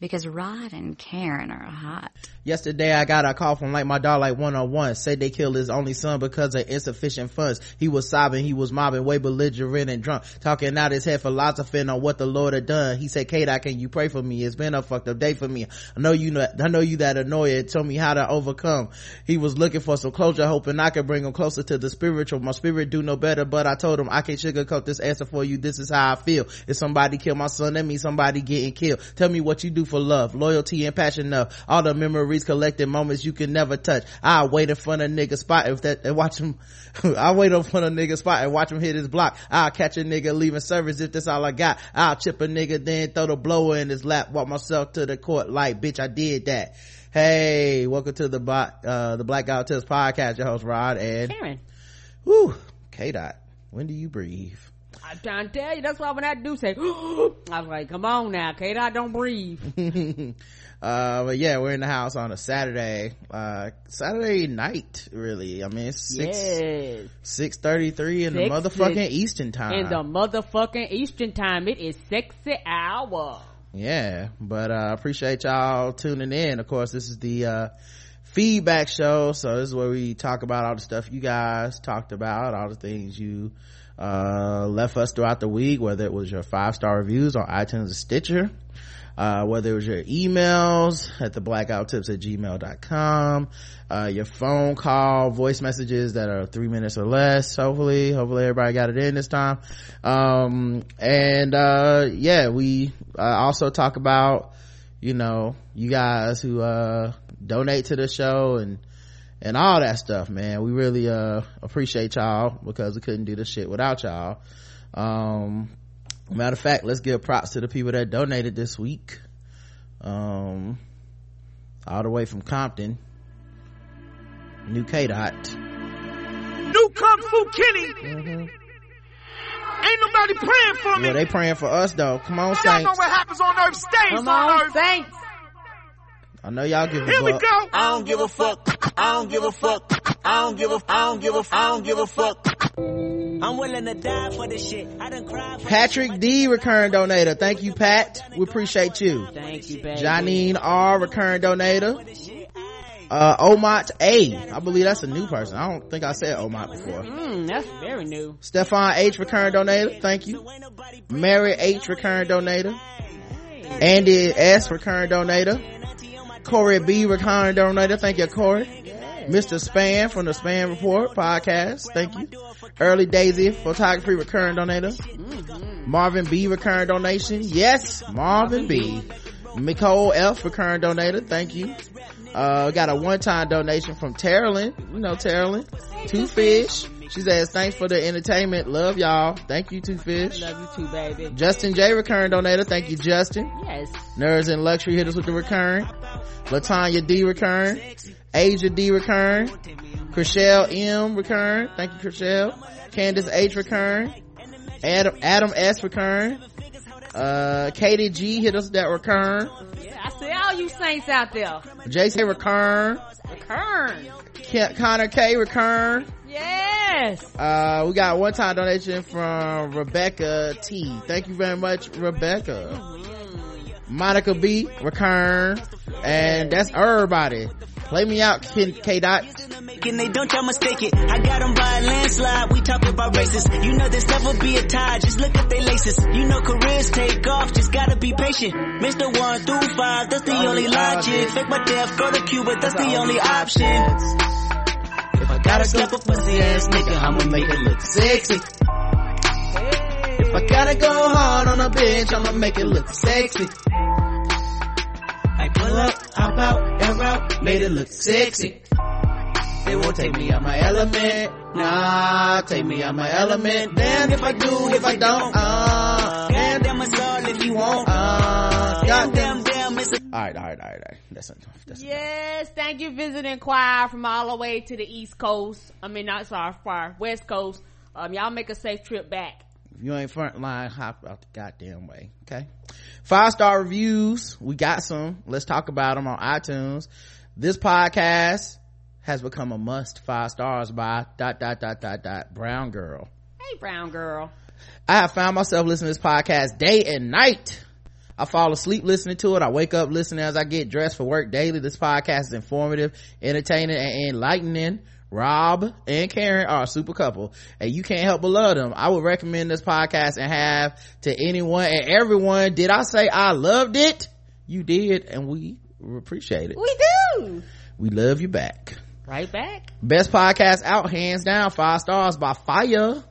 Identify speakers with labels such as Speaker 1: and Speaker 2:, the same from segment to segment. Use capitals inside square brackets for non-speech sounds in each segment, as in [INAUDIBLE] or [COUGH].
Speaker 1: because Rod and Karen are hot.
Speaker 2: Yesterday, I got a call from like my dog, like 101, said they killed his only son because of insufficient funds. He was sobbing, he was mobbing, way belligerent and drunk, talking out his head, philosophing on what the Lord had done. He said, Kate, can you pray for me? It's been a fucked up day for me. I know you know, I know you that annoyed. Tell me how to overcome. He was looking for some closure, hoping I could bring him closer to the spiritual. My spirit do no better, but I told him I can't sugarcoat this answer for you. This is how I feel. If somebody killed my son, that means somebody getting killed. Tell me what you do for love, loyalty, and passion enough. All the memories collected, moments you can never touch. I wait in front of nigga spot if that and watch him. [LAUGHS] I wait in front of nigga spot and watch him hit his block. I'll catch a nigga leaving service if that's all I got. I'll chip a nigga then throw the blower in his lap. Walk myself to the court like bitch I did that. Hey, welcome to the uh the Black Guy Tips podcast. Your host Rod and
Speaker 3: Karen.
Speaker 2: Whoo, K Dot. When do you breathe?
Speaker 3: I'm trying to tell you, that's why when I do say, [GASPS] I was like, come on now, Kate, I don't breathe. [LAUGHS]
Speaker 2: uh, but yeah, we're in the house on a Saturday, uh, Saturday night, really. I mean, it's six,
Speaker 3: yes.
Speaker 2: 6.33 in the motherfucking
Speaker 3: six.
Speaker 2: Eastern time.
Speaker 3: In the motherfucking Eastern time, it is sexy hour.
Speaker 2: yeah, but, uh, appreciate y'all tuning in. Of course, this is the, uh, feedback show. So this is where we talk about all the stuff you guys talked about, all the things you, uh, left us throughout the week, whether it was your five star reviews on iTunes or Stitcher, uh, whether it was your emails at the blackouttips at gmail.com, uh, your phone call, voice messages that are three minutes or less, hopefully, hopefully everybody got it in this time. Um, and, uh, yeah, we, uh, also talk about, you know, you guys who, uh, donate to the show and, and all that stuff, man. We really, uh, appreciate y'all because we couldn't do this shit without y'all. Um, matter of fact, let's give props to the people that donated this week. Um, all the way from Compton, New K Dot.
Speaker 4: New Kung Fu Kenny. Ain't nobody praying for me.
Speaker 2: Well, they praying for us though. Come on, Saints.
Speaker 4: Y'all know what happens on earth stays
Speaker 3: Come
Speaker 4: on
Speaker 3: on,
Speaker 4: earth.
Speaker 3: Saints.
Speaker 2: I know y'all give a
Speaker 4: Here we go.
Speaker 5: I don't give a fuck. I don't give a fuck. I don't give a. I don't give a. I don't give a fuck. I'm willing to die for this shit. I done cried for
Speaker 2: Patrick D, recurring donator. Thank you, Pat. We appreciate you.
Speaker 3: Thank you, baby.
Speaker 2: Janine R, recurring donator. Uh, Omot A. I believe that's a new person. I don't think I said Omot before.
Speaker 3: Mm, that's very new.
Speaker 2: Stefan H, recurring donator. Thank you. Mary H, recurring donator. Andy S, recurring donator. Corey B, recurring donator. Thank you, Corey. Mr. Span from the Span Report podcast. Thank you. Early Daisy Photography recurring donator. Marvin B recurring donation. Yes, Marvin B. Nicole F recurring donator. Thank you. Uh, got a one-time donation from Terrelyn. You know Terrelyn. Two Fish. She says, thanks for the entertainment. Love y'all. Thank you, Two Fish.
Speaker 3: Love you too, baby.
Speaker 2: Justin J recurring donator. Thank you, Justin.
Speaker 3: Yes.
Speaker 2: Nerds and Luxury hit us with the recurring. Latanya D recurring. Asia D recurring. Chriselle M recurring. Thank you, Chriselle. Candace H recurring. Adam, Adam S recurring. Uh, Katie G hit us that recurring.
Speaker 3: Yeah, I see all you saints out there.
Speaker 2: Jason recurring.
Speaker 3: Return.
Speaker 2: Ke- Connor K recurring.
Speaker 3: Yes.
Speaker 2: Uh, we got one time donation from Rebecca T. Thank you very much, Rebecca. Monica B, recurring. And that's everybody. Play me out, K, K Dot.
Speaker 5: And they don't y'all mistake it. I got them by a landslide. We talking about races. You know this never be a tie. Just look at they laces. You know careers take off. Just gotta be patient. Mr. One through five. That's the only logic. Fake my death. Go to Cuba. That's the only option.
Speaker 2: If I gotta slap a pussy ass nigga, I'ma make it look sexy. If I gotta go hard on a bitch, I'ma make it look sexy. I pull up, hop out, air out, made it look sexy. They won't take me out my element. Nah, take me out my element. Damn if I do, if I don't, uh,
Speaker 5: Damn, damn, it's all if you want.
Speaker 2: uh,
Speaker 5: Damn,
Speaker 2: goddamn.
Speaker 5: damn, damn, it's a
Speaker 2: Alright, alright, alright, alright. That's enough. That's enough.
Speaker 3: Yes, thank you visiting choir from all the way to the east coast. I mean, not sorry, far west coast. Um, y'all make a safe trip back.
Speaker 2: If you ain't front line, hop out the goddamn way. Okay. Five star reviews. We got some. Let's talk about them on iTunes. This podcast has become a must five stars by dot dot dot dot dot brown girl.
Speaker 3: Hey, brown girl.
Speaker 2: I have found myself listening to this podcast day and night. I fall asleep listening to it. I wake up listening as I get dressed for work daily. This podcast is informative, entertaining, and enlightening. Rod and Karen are a super couple and you can't help but love them. I would recommend this podcast and have to anyone and everyone. Did I say I loved it? You did and we appreciate it.
Speaker 3: We do.
Speaker 2: We love you back.
Speaker 3: Right back.
Speaker 2: Best podcast out, hands down, five stars by Fire,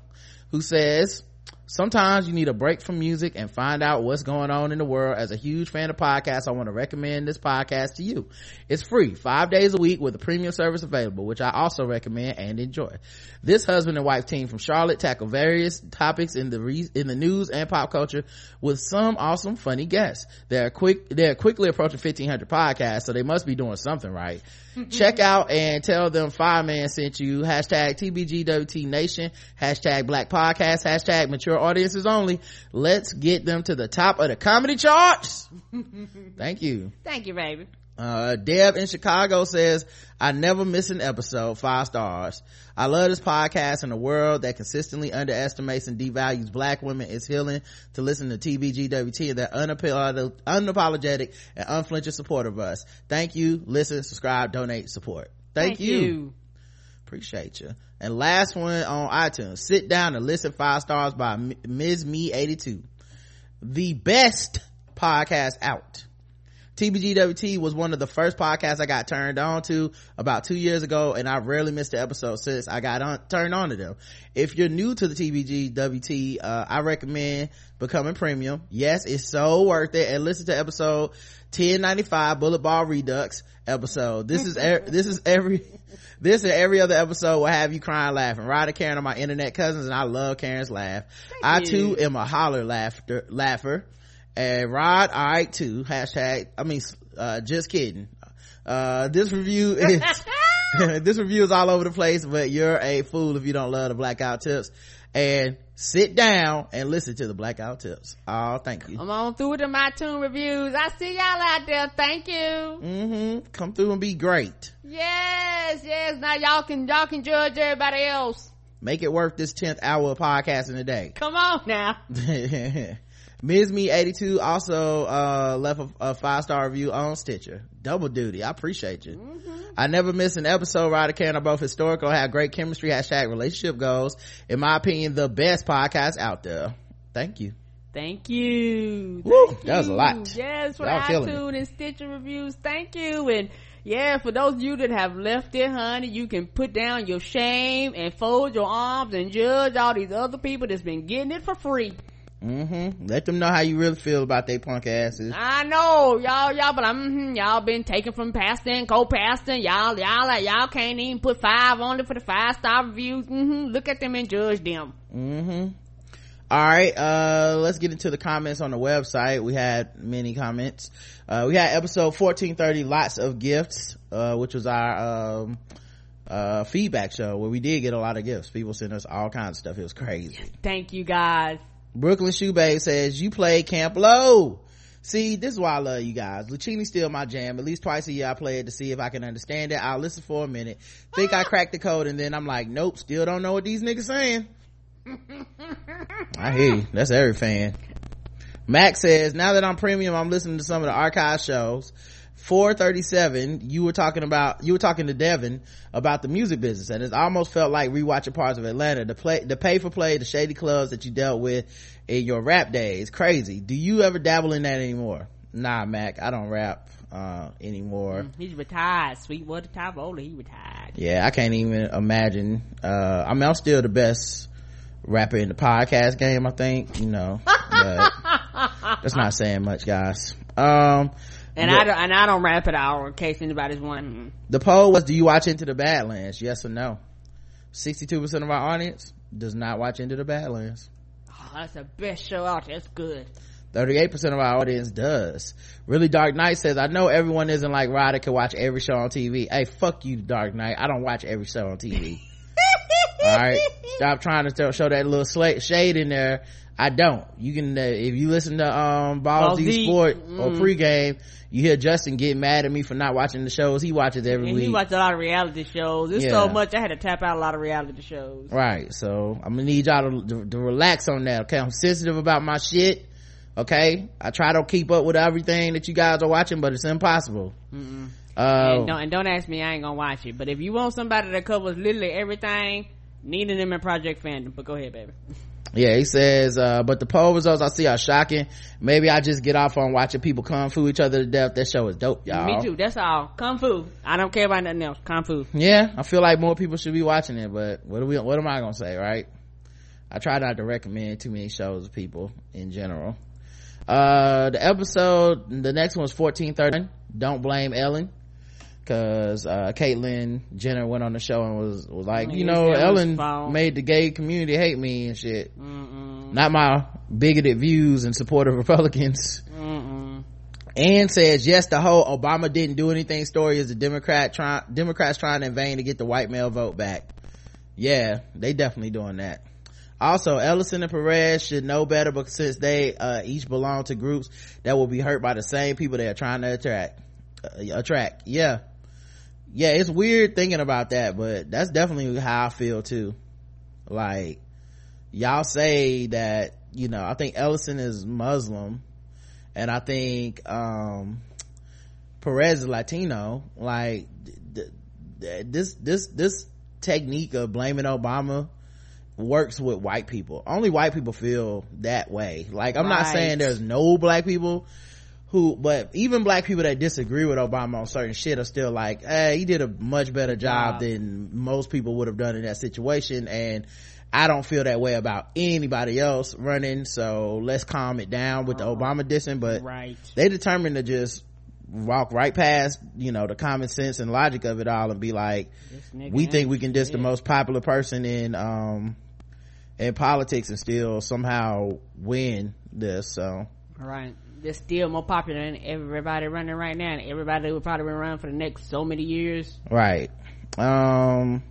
Speaker 2: who says, Sometimes you need a break from music and find out what's going on in the world. As a huge fan of podcasts, I want to recommend this podcast to you. It's free, five days a week with a premium service available, which I also recommend and enjoy. This husband and wife team from Charlotte tackle various topics in the re- in the news and pop culture with some awesome, funny guests. They're quick, they're quickly approaching 1500 podcasts, so they must be doing something right. [LAUGHS] Check out and tell them Fireman sent you. Hashtag TBGWT Nation. Hashtag Black Podcast. Hashtag Mature Audiences Only. Let's get them to the top of the comedy charts. [LAUGHS] Thank you.
Speaker 3: Thank you, baby.
Speaker 2: Uh, Deb in Chicago says, I never miss an episode, five stars. I love this podcast in a world that consistently underestimates and devalues black women. It's healing to listen to TBGWT and their unapolo- unapologetic and unflinching support of us. Thank you. Listen, subscribe, donate, support. Thank, you. Appreciate you. And last one on iTunes. Sit down and listen five stars by Ms. Me 82. The best podcast out. TBGWT was one of the first podcasts I got turned on to about two years ago, and I've rarely missed an episode since I got on, turned on to them. If you're new to the TBGWT, uh, I recommend becoming premium. Yes, it's so worth it. And listen to episode 1095 Bullet Ball Redux episode. This is, er- this is every, this and every other episode will have you crying laughing. Ryder Karen are my internet cousins and I love Karen's laugh. I too am a holler laughter, laugher and Rod, all right too. Hashtag, I mean, uh, just kidding. Uh, this review is, [LAUGHS] [LAUGHS] this review is all over the place, but you're a fool if you don't love the blackout tips. And sit down and listen to the blackout tips. Oh, thank you.
Speaker 3: I'm on through with my iTunes reviews. I see y'all out there. Thank you.
Speaker 2: Mm-hmm. Come through and be great.
Speaker 3: Yes, yes. Now y'all can y'all can judge everybody else.
Speaker 2: Make it worth this 10th hour of podcasting a day.
Speaker 3: Come on now. [LAUGHS]
Speaker 2: Ms. Me 82 also uh, left a, a five star review on Stitcher. Double duty. I appreciate you.
Speaker 3: Mm-hmm.
Speaker 2: I never miss an episode. Ryder Karen are both historical, have great chemistry. Hashtag relationship goals. In my opinion, the best podcast out there. Thank you.
Speaker 3: Thank you.
Speaker 2: Woo,
Speaker 3: Thank
Speaker 2: that was a lot.
Speaker 3: Yes, for
Speaker 2: Y'all
Speaker 3: the iTunes and Stitcher reviews. Thank you. And yeah, for those of you that have left it, honey, you can put down your shame and fold your arms and judge all these other people that's been getting it for free.
Speaker 2: Mm-hmm. Let them know how you really feel about they punk asses.
Speaker 3: I know y'all, y'all, but I'm y'all been taken from pastor and co-pastor. Y'all, y'all, like, y'all can't even put five on it for the five star reviews. Mm-hmm. Look at them and judge them.
Speaker 2: Mm-hmm. All right, uh, let's get into the comments on the website. We had many comments. Uh, we had episode 1430, lots of gifts, uh, which was our, um, uh, feedback show where we did get a lot of gifts. People sent us all kinds of stuff. It was crazy.
Speaker 3: Thank you guys.
Speaker 2: Brooklyn Shoebay says, you play Camp Lo. See, this is why I love you guys. Luchini's still my jam. At least twice a year I play it to see if I can understand it. I'll listen for a minute, think I ah. cracked the code, and then I'm like, nope, still don't know what these niggas saying. I hear you. That's every fan. Max says, now that I'm premium, I'm listening to some of the archive shows. 437, you were talking about, you were talking to Devin about the music business and it almost felt like rewatching parts of Atlanta, the play, the pay for play, the shady clubs that you dealt with in your rap days. Crazy. Do you ever dabble in that anymore? Nah, Mac, I don't rap, uh, anymore.
Speaker 3: He's retired. sweet Sweetwater Tavola, he retired.
Speaker 2: Yeah, I can't even imagine. Uh, I mean, I'm still the best rapper in the podcast game, I think, you know, [LAUGHS] but that's not saying much, guys. Um,
Speaker 3: And I don't, and I don't rap at all in case anybody's wondering.
Speaker 2: the poll was, do you watch Into the Badlands? Yes or no? 62% of our audience does not watch Into the Badlands.
Speaker 3: Oh, that's the best show out there. It's good.
Speaker 2: 38% of our audience does. Really Dark Knight says, I know everyone isn't like Ryder can watch every show on TV. Hey, fuck you, Dark Knight. I don't watch every show on TV. All right stop trying to tell, show that little sla- shade in there i don't you can uh, if you listen to um ball,
Speaker 3: Ball
Speaker 2: Z, sport
Speaker 3: mm.
Speaker 2: or pregame you hear justin get mad at me for not watching the shows he watches every
Speaker 3: And
Speaker 2: week
Speaker 3: he watched a lot of reality shows. It's
Speaker 2: Yeah.
Speaker 3: so much I had to tap out a lot of reality shows.
Speaker 2: right so i'm gonna need y'all to, to, to relax on that okay i'm sensitive about my shit okay i try to keep up with everything that you guys are watching but it's impossible uh,
Speaker 3: And don't and don't ask me, I ain't gonna watch it. But if you want somebody that covers literally everything, needing them in Project Fandom. But go ahead, baby.
Speaker 2: Yeah, he says, uh, but the poll results I see are shocking. Maybe I just get off on watching people kung fu each other to death. That show is dope, y'all.
Speaker 3: Me too. That's all. Kung Fu. I don't care about nothing else. Kung Fu.
Speaker 2: Yeah, I feel like more people should be watching it, but what do we, what am I gonna say, right? I try not to recommend too many shows to people in general. Uh, the episode, the next one was 1413. Don't blame Ellen. Cause, uh, Caitlyn Jenner went on the show and was, was like,
Speaker 3: Mm,
Speaker 2: you know, Ellen made the gay community hate me and shit.
Speaker 3: Mm-mm.
Speaker 2: Not my bigoted views in support of Republicans.
Speaker 3: Mm-mm.
Speaker 2: and says yes the whole obama didn't do anything story is the democrat trying democrats trying in vain to get the white male vote back yeah they definitely doing that also ellison and perez should know better but since they uh, each belong to groups that will be hurt by the same people they are trying to attract uh, attract yeah yeah it's weird thinking about that but that's definitely how i feel too like y'all say that you know i think ellison is muslim and I think um Perez is Latino. Like th- th- this this this technique of blaming Obama works with white people. Only white people feel that way. Like I'm not saying there's no black people who but even black people that disagree with Obama on certain shit are still like, hey, he did a much better job
Speaker 3: Yeah.
Speaker 2: than most people would have done in that situation and I don't feel that way about anybody else running, so let's calm it down with the Obama dissing, but
Speaker 3: Right.
Speaker 2: they determined to just walk right past, you know, the common sense and logic of it all and be like, we think we can diss the most popular person in, um, in politics and still somehow win this, so.
Speaker 3: Right. They're still more popular than everybody running right now, and everybody will probably run for the next so many years.
Speaker 2: Right. Um,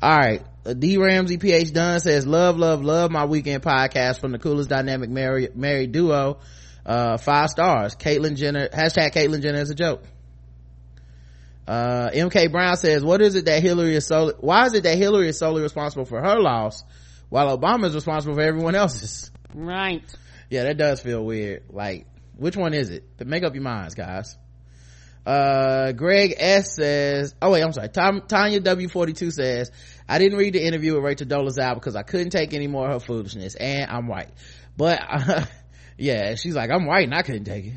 Speaker 2: all right. D Ramsey PH Dunn says, love, love, love my weekend podcast from the coolest dynamic married, married duo. Uh, five stars. Caitlyn Jenner, hashtag Caitlyn Jenner is a joke. Uh, MK Brown says, what is it that Hillary is solely, why is it that Hillary is solely responsible for her loss while Obama is responsible for everyone else's?
Speaker 3: Right.
Speaker 2: Yeah that does feel weird. Like which one is it? Make up your minds guys. Uh greg s says oh wait i'm sorry. Tom, tanya w42 says i didn't read the interview with rachel dolezal because i couldn't take any more of her foolishness and i'm white. But uh, [LAUGHS] yeah she's like i'm white and i couldn't take it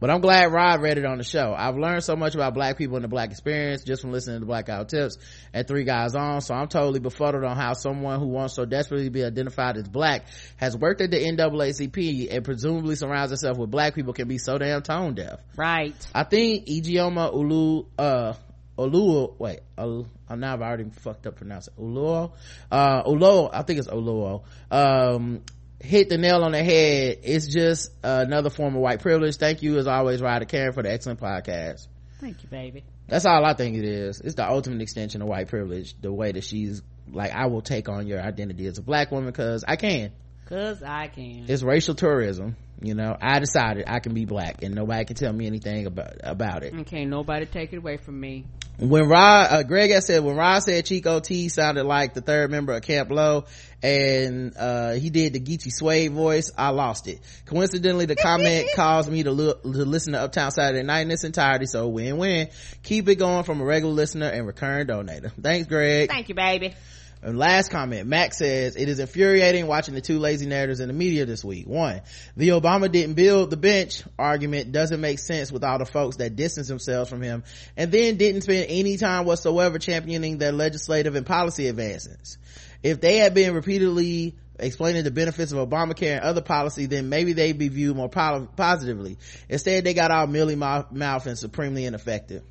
Speaker 2: but i'm glad rod read it on the show. I've learned so much about black people and the black experience just from listening to blackout tips and three guys on. So i'm totally befuddled on how someone who wants so desperately to be identified as black has worked at the naacp and presumably surrounds herself with black people can be so damn tone deaf.
Speaker 3: Right.
Speaker 2: I think Ijeoma Ulu, uh, Oluo, wait, Ul, uh, now I've already fucked up pronouncing Uluo, uh, Uluo, I think it's Uluo, um, hit the nail on the head. It's just another form of white privilege. Thank you as always, Ryder Karen, for the excellent podcast.
Speaker 3: Thank you, baby.
Speaker 2: That's all I think it is. It's the ultimate extension of white privilege, the way that she's like, I will take on your identity as a black woman because I can.
Speaker 3: Cause I can.
Speaker 2: It's racial tourism. You know, I decided I can be black and nobody can tell me anything about, about it.
Speaker 3: and can't nobody take it away from me.
Speaker 2: When Rod, uh, Greg had said when Rod said Chico T sounded like the third member of Camp Lo and, uh, he did the Geechee Suede voice, I lost it. Coincidentally, the comment [LAUGHS] caused me to look, to listen to Uptown Saturday Night in its entirety, so win-win. Keep it going from a regular listener and recurring donator. Thanks, Greg.
Speaker 3: Thank you, baby.
Speaker 2: And last comment, Max says, it is infuriating watching the two lazy narratives in the media this week. One, the Obama didn't build the bench argument doesn't make sense with all the folks that distance themselves from him and then didn't spend any time whatsoever championing their legislative and policy advancements. If they had been repeatedly explaining the benefits of Obamacare and other policy, then maybe they'd be viewed more positively. Instead, they got all mealy mouth mouth and supremely ineffective.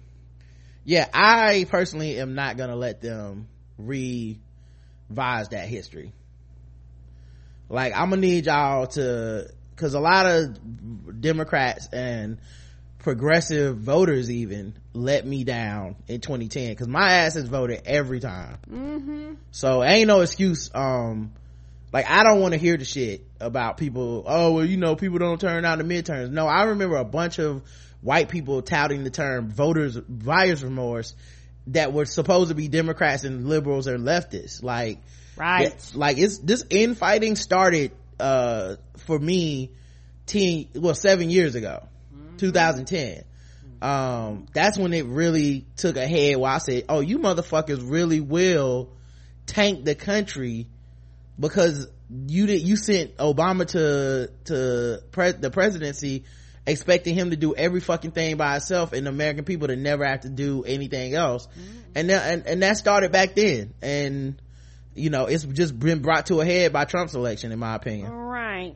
Speaker 2: Yeah, I personally am not gonna let them re revise that history. Like I'm gonna need y'all to, cause a lot of Democrats and progressive voters even let me down in 2010 because my ass has voted every time
Speaker 3: Mm-hmm.
Speaker 2: so ain't no excuse um like i don't want to hear the shit about people oh well you know people don't turn out in the midterms no i remember a bunch of white people touting the term voters buyer's remorse that were supposed to be democrats and liberals or leftists. Like
Speaker 3: Right.
Speaker 2: yeah, like it's this infighting started uh for me 10 well 7 years ago 2010 um that's when it really took a head where i said oh you motherfuckers really will tank the country because you did you sent obama to to pre- the presidency expecting him to do every fucking thing by himself and american people to never have to do anything else mm. and, that, and and that started back then and you know it's just been brought to a head by trump's election in my opinion
Speaker 3: Right.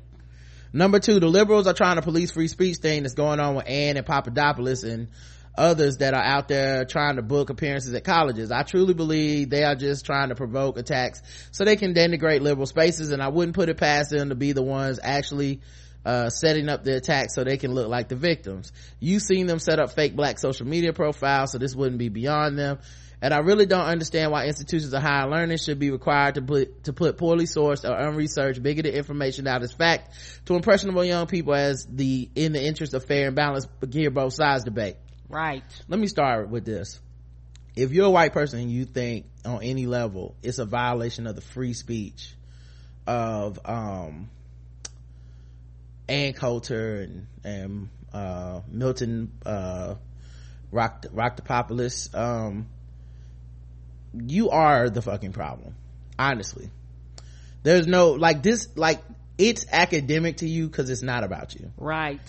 Speaker 2: Number two, the liberals are trying to police free speech thing that's going on with Ann and Papadopoulos and others that are out there trying to book appearances at colleges. I truly believe they are just trying to provoke attacks so they can denigrate liberal spaces and I wouldn't put it past them to be the ones actually uh, setting up the attacks so they can look like the victims. You've seen them set up fake black social media profiles so this wouldn't be beyond them. And I really don't understand why institutions of higher learning should be required to put, to put poorly sourced or unresearched bigoted information out as fact to impressionable young people as the, in the interest of fair and balanced, hear both sides debate.
Speaker 3: Right.
Speaker 2: Let me start with this. If you're a white person and you think on any level it's a violation of the free speech of, um, Ann Coulter and, and, uh, Milton, uh, Rock, Rocktopoulos, um, you are the fucking problem. Honestly. There's no, like this, like, it's academic to you because it's not about you
Speaker 3: Right.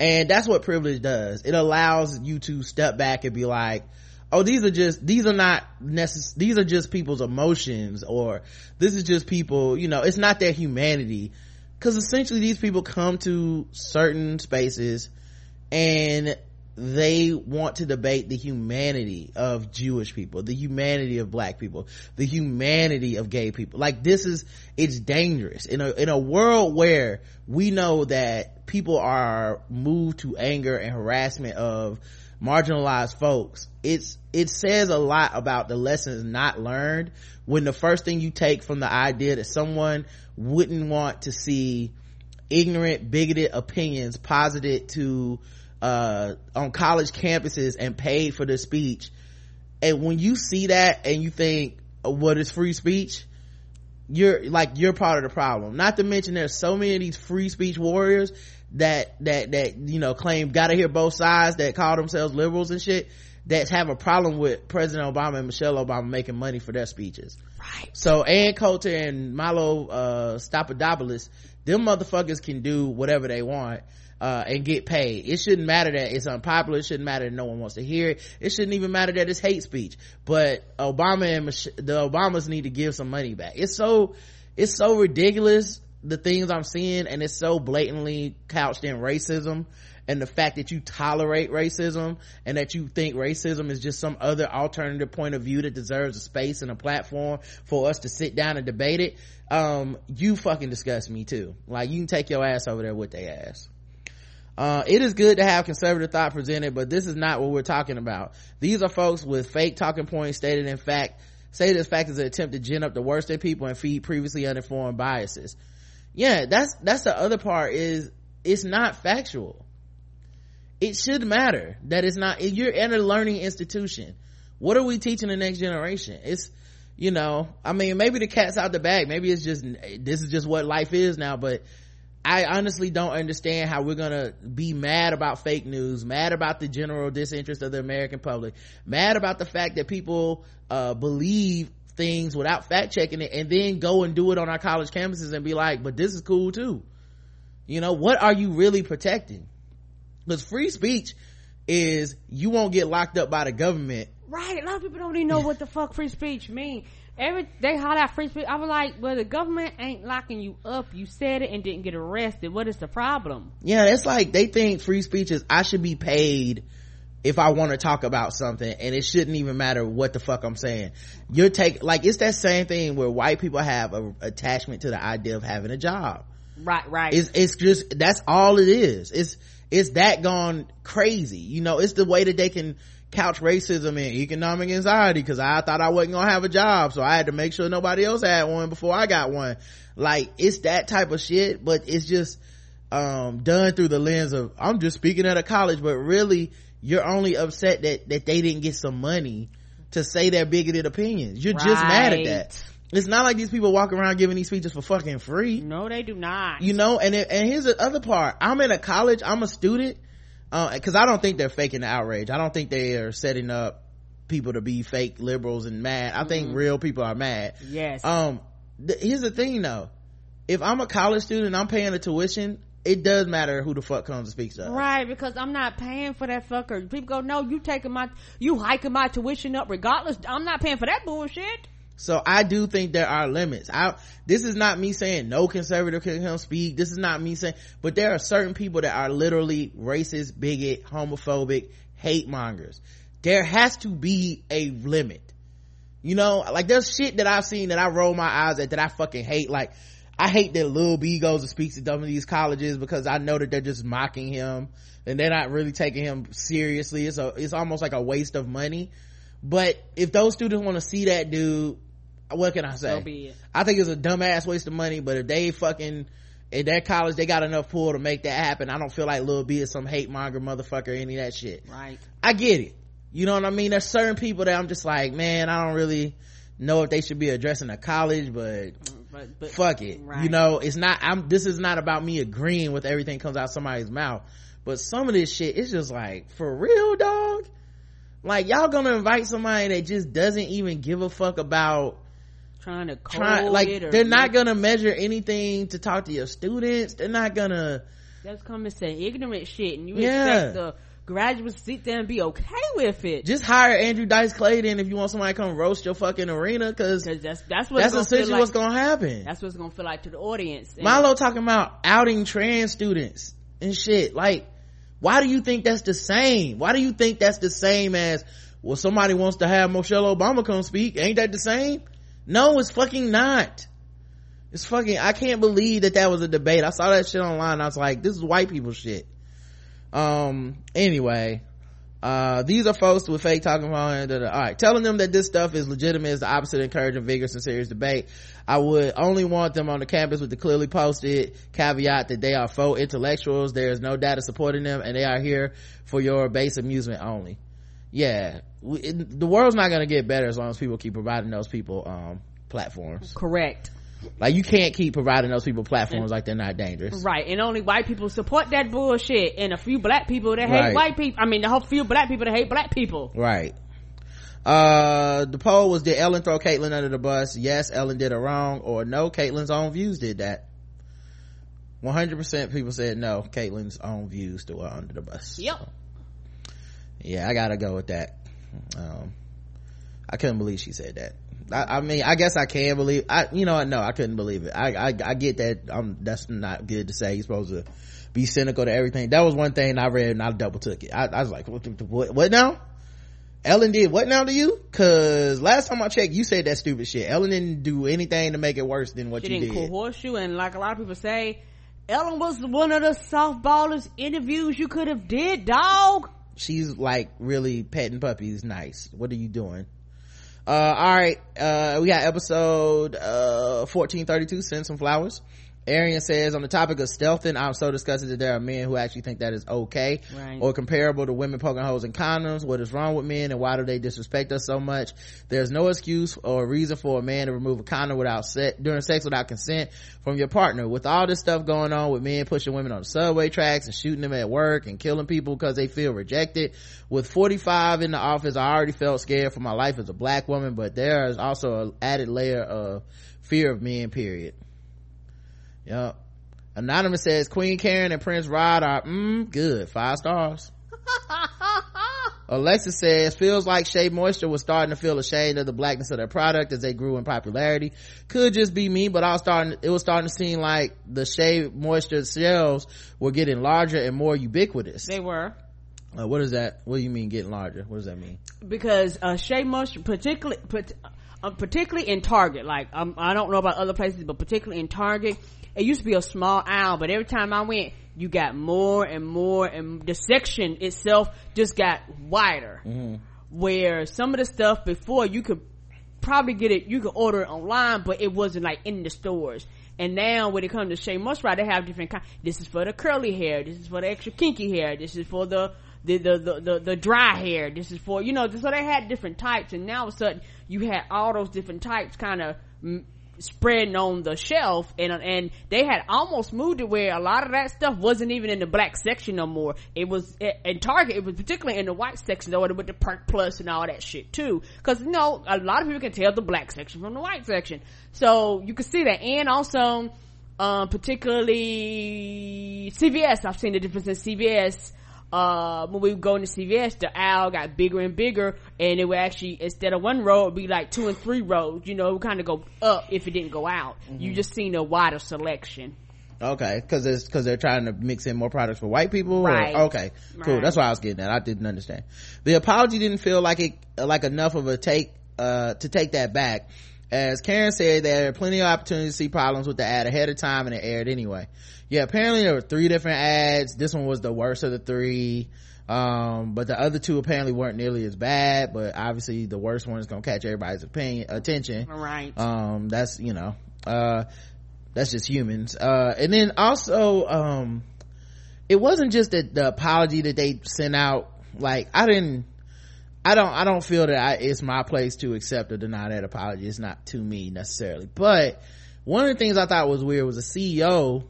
Speaker 2: and that's what privilege does it allows you to step back and be like oh these are just these are not necess- these are just people's emotions or this is just people you know it's not their humanity because essentially these people come to certain spaces and they want to debate the humanity of Jewish people, the humanity of black people, the humanity of gay people. Like this is, it's dangerous in a, in a world where we know that people are moved to anger and harassment of marginalized folks. It's, it says a lot about the lessons not learned when the first thing you take from the idea that someone wouldn't want to see ignorant, bigoted opinions posited to uh on college campuses and paid for the speech and when you see that and you think uh, what is free speech? You're like you're part of the problem. Not to mention there's so many of these free speech warriors that that that you know claim gotta hear both sides that call themselves liberals and shit that have a problem with president obama and michelle obama making money for their speeches
Speaker 3: Right.
Speaker 2: so Ann Coulter and Milo uh Stapadopoulos, them motherfuckers can do whatever they want uh and get paid. It shouldn't matter that it's unpopular, it shouldn't matter that no one wants to hear it. It shouldn't even matter that it's hate speech. But Obama and Mich- the Obamas need to give some money back. It's so it's so ridiculous the things I'm seeing and it's so blatantly couched in racism and the fact that you tolerate racism and that you think racism is just some other alternative point of view that deserves a space and a platform for us to sit down and debate it um you fucking disgust me too like you can take your ass over there with their ass uh, it is good to have conservative thought presented, but this is not what we're talking about. These are folks with fake talking points stated in fact, say this fact is an attempt to gin up the worst in people and feed previously uninformed biases. Yeah, that's, that's the other part is it's not factual. It should matter that it's not, you're in a learning institution. What are we teaching the next generation? It's, you know, I mean, maybe the cat's out the bag. Maybe it's just, this is just what life is now, but I honestly don't understand how we're gonna be mad about fake news, mad about the general disinterest of the American public, mad about the fact that people, uh, believe things without fact checking it and then go and do it on our college campuses and be like, but this is cool too. You know, what are you really protecting? Because free speech is you won't get locked up by the government.
Speaker 3: Right. A lot of people don't even know what the fuck free speech mean. Every they holler out free speech. I was like, well, the government ain't locking you up. You said it and didn't get arrested. What is the problem?
Speaker 2: Yeah, it's like they think free speech is I should be paid if I want to talk about something and it shouldn't even matter what the fuck I'm saying. You're take like it's that same thing where white people have a attachment to the idea of having a job.
Speaker 3: Right, right.
Speaker 2: It's, it's just, that's all it is. It's, it's that gone crazy. You know, it's the way that they can couch racism and economic anxiety because I thought I wasn't gonna have a job, so I had to make sure nobody else had one before I got one. Like, it's that type of shit, but it's just, um, done through the lens of, I'm just speaking at a college, but really, you're only upset that, that they didn't get some money to say their bigoted opinions. You're just mad at that. It's not like these people walk around giving these speeches for fucking free
Speaker 3: No, they do not.
Speaker 2: you know and it, and here's the other part i'm in a college i'm a student because i don't think they're faking the outrage i don't think they are setting up people to be fake liberals and mad i think real people are mad
Speaker 3: yes.
Speaker 2: um th- here's the thing though if i'm a college student and i'm paying the tuition it does matter who the fuck comes and speaks to.
Speaker 3: Right, because I'm not paying for that fucker. People go, no, you taking my, you hiking my tuition up regardless. I'm not paying for that bullshit.
Speaker 2: So I do think there are limits. I, this is not me saying no conservative can come speak. This is not me saying, but there are certain people that are literally racist, bigot, homophobic, hate mongers. There has to be a limit. You know, like there's shit that I've seen that I roll my eyes at that I fucking hate. Like, I hate that Lil B goes and speaks at some of these colleges because I know that they're just mocking him and they're not really taking him seriously. It's a, it's almost like a waste of money. But if those students want to see that dude, what can I say?
Speaker 3: So.
Speaker 2: I think it's a dumbass waste of money, but if they fucking, in that college, they got enough pull to make that happen. I don't feel like Lil B is some hate monger motherfucker, or any of that shit.
Speaker 3: Right.
Speaker 2: I get it. You know what I mean? There's certain people that I'm just like, man, I don't really know if they should be addressing a college, but mm,
Speaker 3: But, but
Speaker 2: fuck it.
Speaker 3: Right.
Speaker 2: You know, it's not, I'm, this is not about me agreeing with everything comes out somebody's mouth. But some of this shit, it's just like, for real, dog? Like, y'all gonna invite somebody that just doesn't even give a fuck about
Speaker 3: trying to
Speaker 2: trying, like,
Speaker 3: it or
Speaker 2: they're not gonna measure anything to talk to your students. They're not gonna,
Speaker 3: Just come and say ignorant shit, and you
Speaker 2: Yeah.
Speaker 3: expect the graduates to sit there and be okay with it.
Speaker 2: just hire Andrew Dice Clayton if you want somebody to come roast your fucking arena, cause
Speaker 3: that's that's what
Speaker 2: that's essentially
Speaker 3: like.
Speaker 2: what's gonna happen.
Speaker 3: That's what's gonna feel like to the audience. And
Speaker 2: Milo talking about outing trans students and shit. Like, why do you think that's the same? Why do you think that's the same as, well, somebody wants to have Michelle Obama come speak? Ain't that the same? No, it's fucking not. It's fucking, I can't believe that that was a debate. I saw that shit online. I was like, this is white people shit. Um, anyway, uh, these are folks with fake talking about all right telling them that this stuff is legitimate is the opposite of encouraging vigorous and serious debate i would only want them on the campus with the clearly posted caveat that they are faux intellectuals there is no data supporting them and they are here for your base amusement only yeah we, it, the world's not going to get better as long as people keep providing those people um platforms
Speaker 3: correct,
Speaker 2: like you can't keep providing those people platforms like they're not dangerous
Speaker 3: right? And only white people support that bullshit, and a few black people that hate
Speaker 2: Right.
Speaker 3: white people. I mean, the whole few black people that hate black people.
Speaker 2: Right. Uh, the poll was did Ellen throw Caitlyn under the bus? Yes, Ellen did it wrong, or no, Caitlyn's own views did that. 100% people said no, Caitlyn's own views threw her under the bus.
Speaker 3: Yep.
Speaker 2: So, yeah, I gotta go with that. Um, I couldn't believe she said that. I, I mean, I guess I can believe, I, you know what, no, I couldn't believe it. I, I, I get that, um, that's not good to say. You're supposed to be cynical to everything. That was one thing I read and I double took it. I, I was like, what, what, what now? Ellen did what now to you? Cause last time I checked, you said that stupid shit. Ellen didn't do anything to make it worse than what
Speaker 3: She
Speaker 2: you
Speaker 3: didn't
Speaker 2: did.
Speaker 3: coerce you, and like a lot of people say, Ellen was one of the softballers interviews you could have did, dog.
Speaker 2: She's like really petting puppies. Nice. What are you doing? Uh, all right. Uh, we got episode, uh, 1432, send some flowers. Arian says on the topic of stealthing, I'm so disgusted that there are men who actually think that is okay
Speaker 3: Right.
Speaker 2: or comparable to women poking holes in condoms. What is wrong with men and why do they disrespect us so much? There's no excuse or reason for a man to remove a condom without set during sex without consent from your partner. With all this stuff going on with men pushing women on the subway tracks and shooting them at work and killing people because they feel rejected. With 45 in the office, I already felt scared for my life as a black woman, but there is also an added layer of fear of men, period. Yep. Anonymous says Queen Karen and Prince Rod are mm, good. Five stars. [LAUGHS] Alexis says, feels like Shea Moisture was starting to feel ashamed of the blackness of their product as they grew in popularity. Could just be me, but I was starting, it was starting to seem like the Shea Moisture shelves were getting larger and more ubiquitous.
Speaker 3: They were.
Speaker 2: Uh, what is that? What do you mean getting larger? What does that mean?
Speaker 3: because uh Shea Moisture, particularly, uh, particularly in Target, like um, I don't know about other places, but particularly in Target, it used to be a small aisle, but every time I went, you got more and more and the section itself just got wider.
Speaker 2: Mm-hmm.
Speaker 3: Where some of the stuff before you could probably get it, you could order it online, but it wasn't like in the stores. And now when it comes to Shea Moisturizer, they have different kinds. This is for the curly hair. This is for the extra kinky hair. This is for the the, the, the, the, the dry hair. This is for, you know, so they had different types and now all of a sudden you had all those different types kind of spreading on the shelf and and they had almost moved it where a lot of that stuff wasn't even in the black section no more. It was in target it was particularly in the white section though with the perk plus and all that shit too. Because you know a lot of people can tell the black section from the white section. So you can see that. And also um, particularly cvs i've seen the difference in cvs uh, when we were going to CVS, the aisle got bigger and bigger, and it would actually, instead of one row, it'd be like two and three rows, you know, it would kind of go up if it didn't go out. Mm-hmm. You just seen a wider selection.
Speaker 2: Okay, cause it's, cause they're trying to mix in more products for white people?
Speaker 3: Right.
Speaker 2: Or, okay, cool. Right. That's why I was getting that. I didn't understand. The apology didn't feel like it, like enough of a take, uh, to take that back. As Karen said, there are plenty of opportunities to see problems with the ad ahead of time and it aired anyway. Yeah apparently there were three different ads. This one was the worst of the three. Um, but the other two apparently weren't nearly as bad but obviously the worst one is gonna catch everybody's opinion attention.
Speaker 3: Right.
Speaker 2: Um that's you know uh that's just humans. Uh and then also um it wasn't just that the apology that they sent out like i didn't I don't, I don't feel that I, it's my place to accept or deny that apology. It's not to me necessarily. But one of the things I thought was weird was a CEO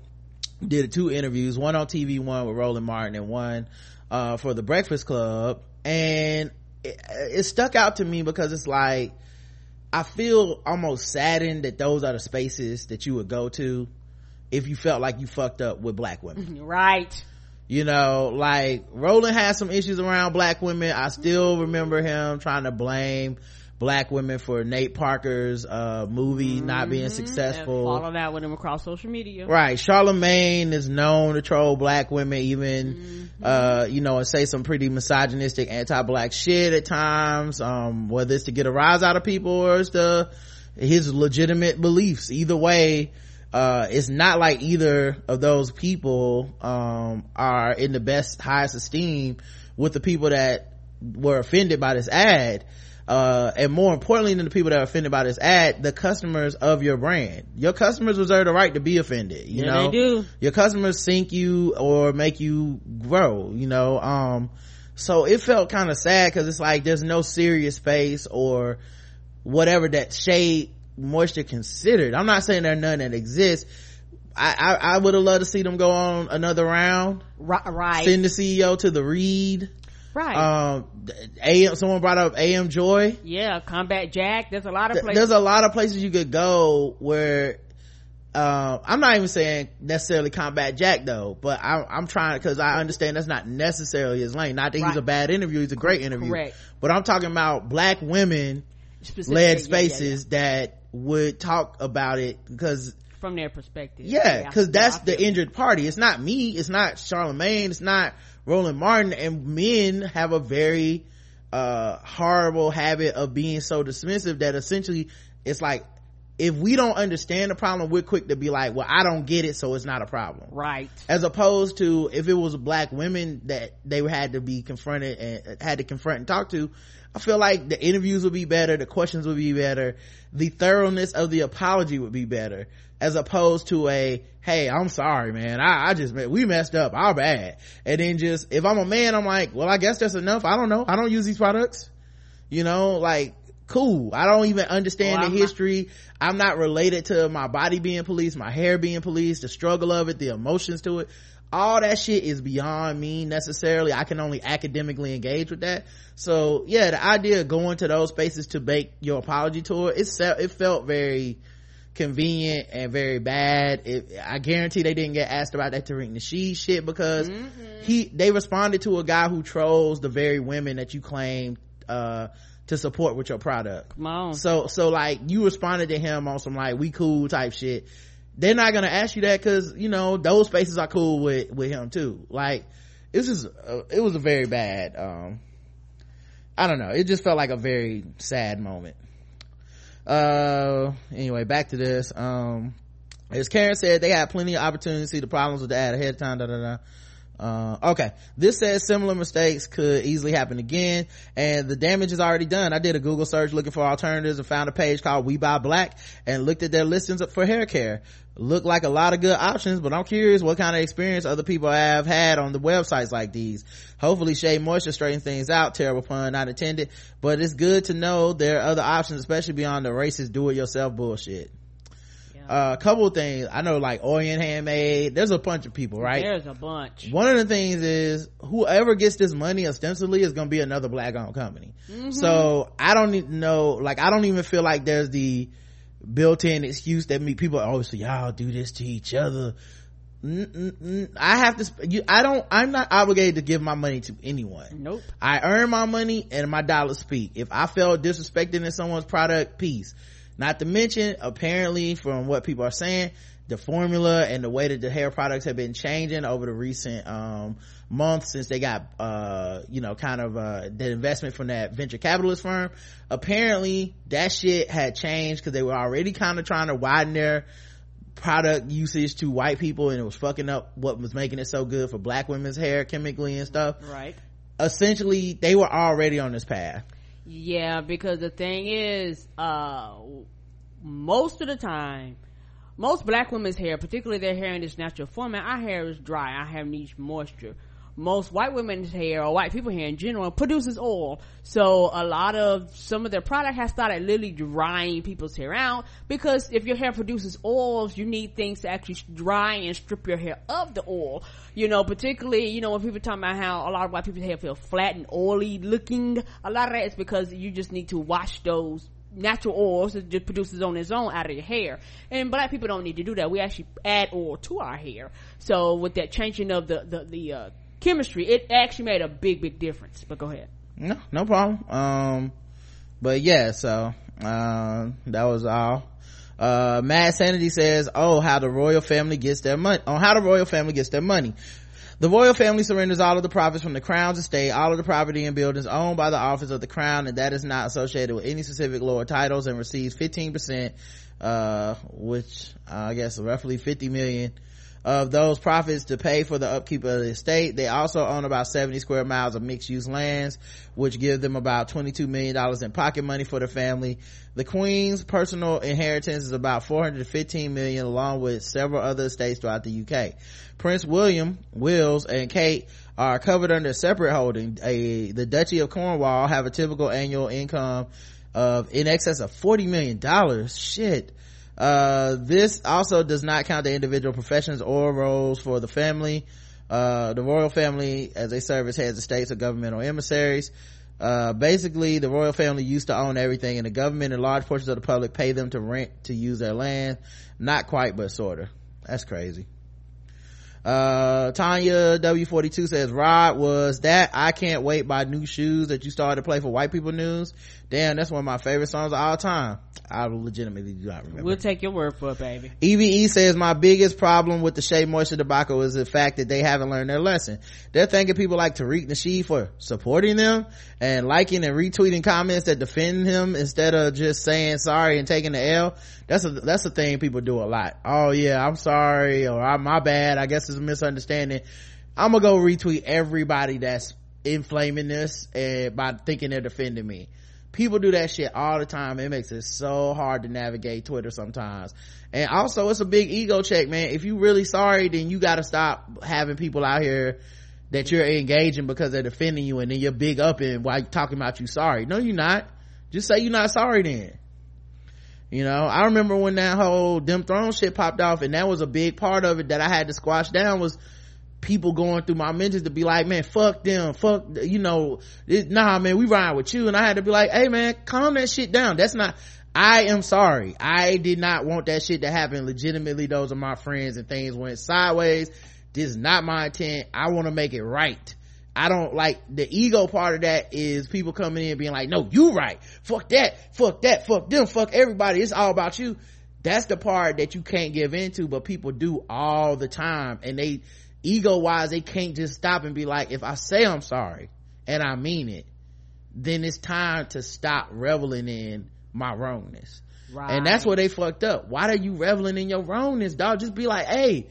Speaker 2: did two interviews, one on TV, one with Roland Martin and one, uh, for the Breakfast Club. And it, it stuck out to me because it's like, I feel almost saddened that those are the spaces that you would go to if you felt like you fucked up with black women.
Speaker 3: Right.
Speaker 2: You know, like Roland had some issues around black women. I still remember him trying to blame black women for Nate Parker's uh, movie mm-hmm. not being successful.
Speaker 3: follow that with him across social media.
Speaker 2: Right. Charlemagne is known to troll black women even, mm-hmm. uh, you know, and say some pretty misogynistic anti-black shit at times, um, whether it's to get a rise out of people or it's to his legitimate beliefs. Either way, uh, it's not like either of those people, um, are in the best, highest esteem with the people that were offended by this ad uh, and more importantly than the people that are offended by this ad, the customers of your brand. Your customers reserve the right to be offended, you
Speaker 3: yeah,
Speaker 2: know?
Speaker 3: They do.
Speaker 2: Your customers sink you or make you grow, you know? Um, so it felt kind of sad because it's like there's no serious space or whatever that Shea moisture considered. I'm not saying there's none that exists. I, I, I would have loved to see them go on another round.
Speaker 3: Right.
Speaker 2: Send the CEO to the read
Speaker 3: right
Speaker 2: um am someone brought up am joy
Speaker 3: yeah combat jack there's a lot of places
Speaker 2: there's a lot of places you could go where uh, I'm not even saying necessarily combat Jack though, but I, I'm, trying because I understand that's not necessarily his lane. Not that right. he's a bad interview; he's a great interview.
Speaker 3: Correct.
Speaker 2: But I'm talking about black women led spaces yeah, yeah, yeah. that would talk about it because
Speaker 3: from their perspective.
Speaker 2: Yeah, because that's the injured party. It's not me. It's not Charlemagne. It's not Roland Martin and men have a very uh horrible habit of being so dismissive that essentially it's like if we don't understand the problem we're quick to be like well i don't get it so it's not a problem
Speaker 3: right
Speaker 2: as opposed to if it was black women that they had to be confronted and had to confront and talk to i feel like the interviews would be better the questions would be better the thoroughness of the apology would be better as opposed to a hey i'm sorry man. I, I just we messed up. Our bad. And then just if i'm a man i'm like well i guess that's enough. I don't know. I don't use these products. You know like cool. I don't even understand well, the history not- i'm not related to my body being policed my hair being policed the struggle of it the emotions to it all that shit is beyond me necessarily i can only academically engage with that so yeah the idea of going to those spaces to make your apology tour it, it felt very convenient and very bad. It, I guarantee they didn't get asked about that Tariq Nasheed shit because mm-hmm. he they responded to a guy who trolls the very women that you claim uh, to support with your product.
Speaker 3: Come on.
Speaker 2: So so like you responded to him on some like we cool type shit. They're not gonna ask you that because you know those spaces are cool with with him too. Like was just uh, it was a very bad. um I don't know. It just felt like a very sad moment uh anyway back to this um as Karen said, they had plenty of opportunity to see the problems with the ad ahead of time. Da, da, da. Uh, okay. This says similar mistakes could easily happen again, and the damage is already done. I did a Google search looking for alternatives and found a page called We Buy Black and looked at their listings for hair care. Look like a lot of good options, but I'm curious what kind of experience other people have had on the websites like these. Hopefully Shea Moisture straightens things out. Terrible pun, not intended, but it's good to know there are other options, especially beyond the racist do-it-yourself bullshit uh, a couple of things i know like orient handmade there's a bunch of people right
Speaker 3: there's a bunch
Speaker 2: one of the things is whoever gets this money ostensibly is going to be another black owned company mm-hmm. so i don't need to know like i don't even feel like there's the built-in excuse that me people always say y'all do this to each other I have to. You, I don't. I'm not obligated to give my money to anyone.
Speaker 3: Nope.
Speaker 2: I earn my money and my dollars speak. If I felt disrespected in someone's product, peace. Not to mention, apparently from what people are saying, the formula and the way that the hair products have been changing over the recent um, months since they got uh, you know kind of uh, the investment from that venture capitalist firm apparently that shit had changed because they were already kind of trying to widen their product usage to white people and it was fucking up what was making it so good for black women's hair chemically and stuff.
Speaker 3: Right.
Speaker 2: Essentially they were already on this path
Speaker 3: yeah, because the thing is, uh, most of the time, most black women's hair, particularly their hair in its natural format, our hair is dry. Our hair needs moisture most white women's hair or white people hair in general produces oil. So a lot of some of their product has started literally drying people's hair out because if your hair produces oils, you need things to actually dry and strip your hair of the oil. You know, particularly, you know, when people talk about how a lot of white people's hair feel flat and oily looking, a lot of that is because you just need to wash those natural oils it just produces on its own out of your hair and black people don't need to do that we actually add oil to our hair so with that changing of the the, the uh, chemistry, it actually made a big, big difference. But go ahead.
Speaker 2: No, no problem. Um, but yeah, so, uh, that was all. Uh, Mad Sanity says, oh, how the royal family gets their money, on how the royal family gets their money. The royal family surrenders all of the profits from the crown's estate, all of the property and buildings owned by the office of the crown, and that is not associated with any specific lower titles, and receives 15%, uh, which uh, I guess roughly 50 million of those profits to pay for the upkeep of the estate. They also own about 70 square miles of mixed use lands, which give them about $22 million in pocket money for the family. The Queen's personal inheritance is about 415 million along with several other estates throughout the UK. Prince William, Wills, and Kate are covered under separate holding. A, the Duchy of Cornwall have a typical annual income of in excess of 40 million dollars. Shit uh, this also does not count the individual professions or roles for the family. Uh, the royal family as they serve as heads of states or governmental emissaries. Uh, basically the royal family used to own everything and the government and large portions of the public pay them to rent to use their land. Not quite but sorta. That's crazy. Uh, Tanya W42 says, Rod, was that I Can't Wait by Nu Shooz that you started to play for white people news? Damn, that's one of my favorite songs of all time. I legitimately do not remember.
Speaker 3: We'll take your word for it, baby.
Speaker 2: EVE says my biggest problem with the Shea Moisture debacle is the fact that they haven't learned their lesson. They're thanking people like Tariq Nasheed for supporting them and liking and retweeting comments that defend him instead of just saying sorry and taking the L. That's a, that's a thing people do a lot. Oh yeah, I'm sorry or I'm my bad. I guess it's a misunderstanding. I'm gonna go retweet everybody that's inflaming this and by thinking they're defending me people do that shit all the time. It makes it so hard to navigate twitter sometimes. And also it's a big ego check man. If you really sorry then you gotta stop having people out here that you're engaging because they're defending you and then you're big up and while talking about you sorry. No you're not. Just say you're not sorry then. You know i remember when that whole dem throne shit popped off and that was a big part of it that i had to squash down was people going through my mentions to be like, man, fuck them, fuck, you know, it, nah, man, we ride with you. And I had to be like, hey, man, calm that shit down. That's not, I am sorry. I did not want that shit to happen. Legitimately, those are my friends and things went sideways. This is not my intent. I want to make it right. I don't like the ego part of that is people coming in being like, no, you right. Fuck that. Fuck that. Fuck them. Fuck everybody. It's all about you. That's the part that you can't give into, but people do all the time. And they, ego wise they can't just stop and be like if i say i'm sorry and i mean it then it's time to stop reveling in my wrongness
Speaker 3: Right.
Speaker 2: And that's where they fucked up. Why are you reveling in your wrongness, dog? Just be like, hey,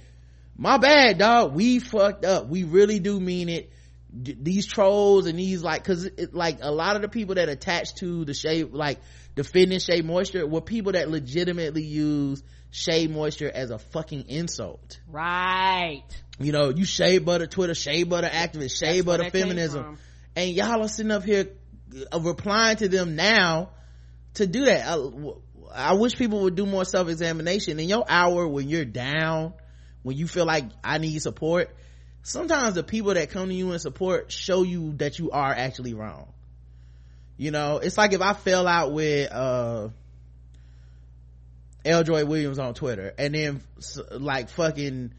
Speaker 2: my bad, dog. We fucked up. We really do mean it. D- these trolls and these like, cause it, like a lot of the people that attach to the shade, like defending Shea Moisture were people that legitimately use Shea Moisture as a fucking insult.
Speaker 3: right
Speaker 2: You know, you shea butter Twitter, shea butter activist, shea
Speaker 3: That's
Speaker 2: butter feminism. And y'all are sitting up here uh, replying to them now to do that. I, I wish people would do more self-examination in your hour when you're down, when you feel like I need support. Sometimes the people that come to you in support show you that you are actually wrong. You know, it's like if I fell out with, uh, Eljoy Williams on Twitter and then like fucking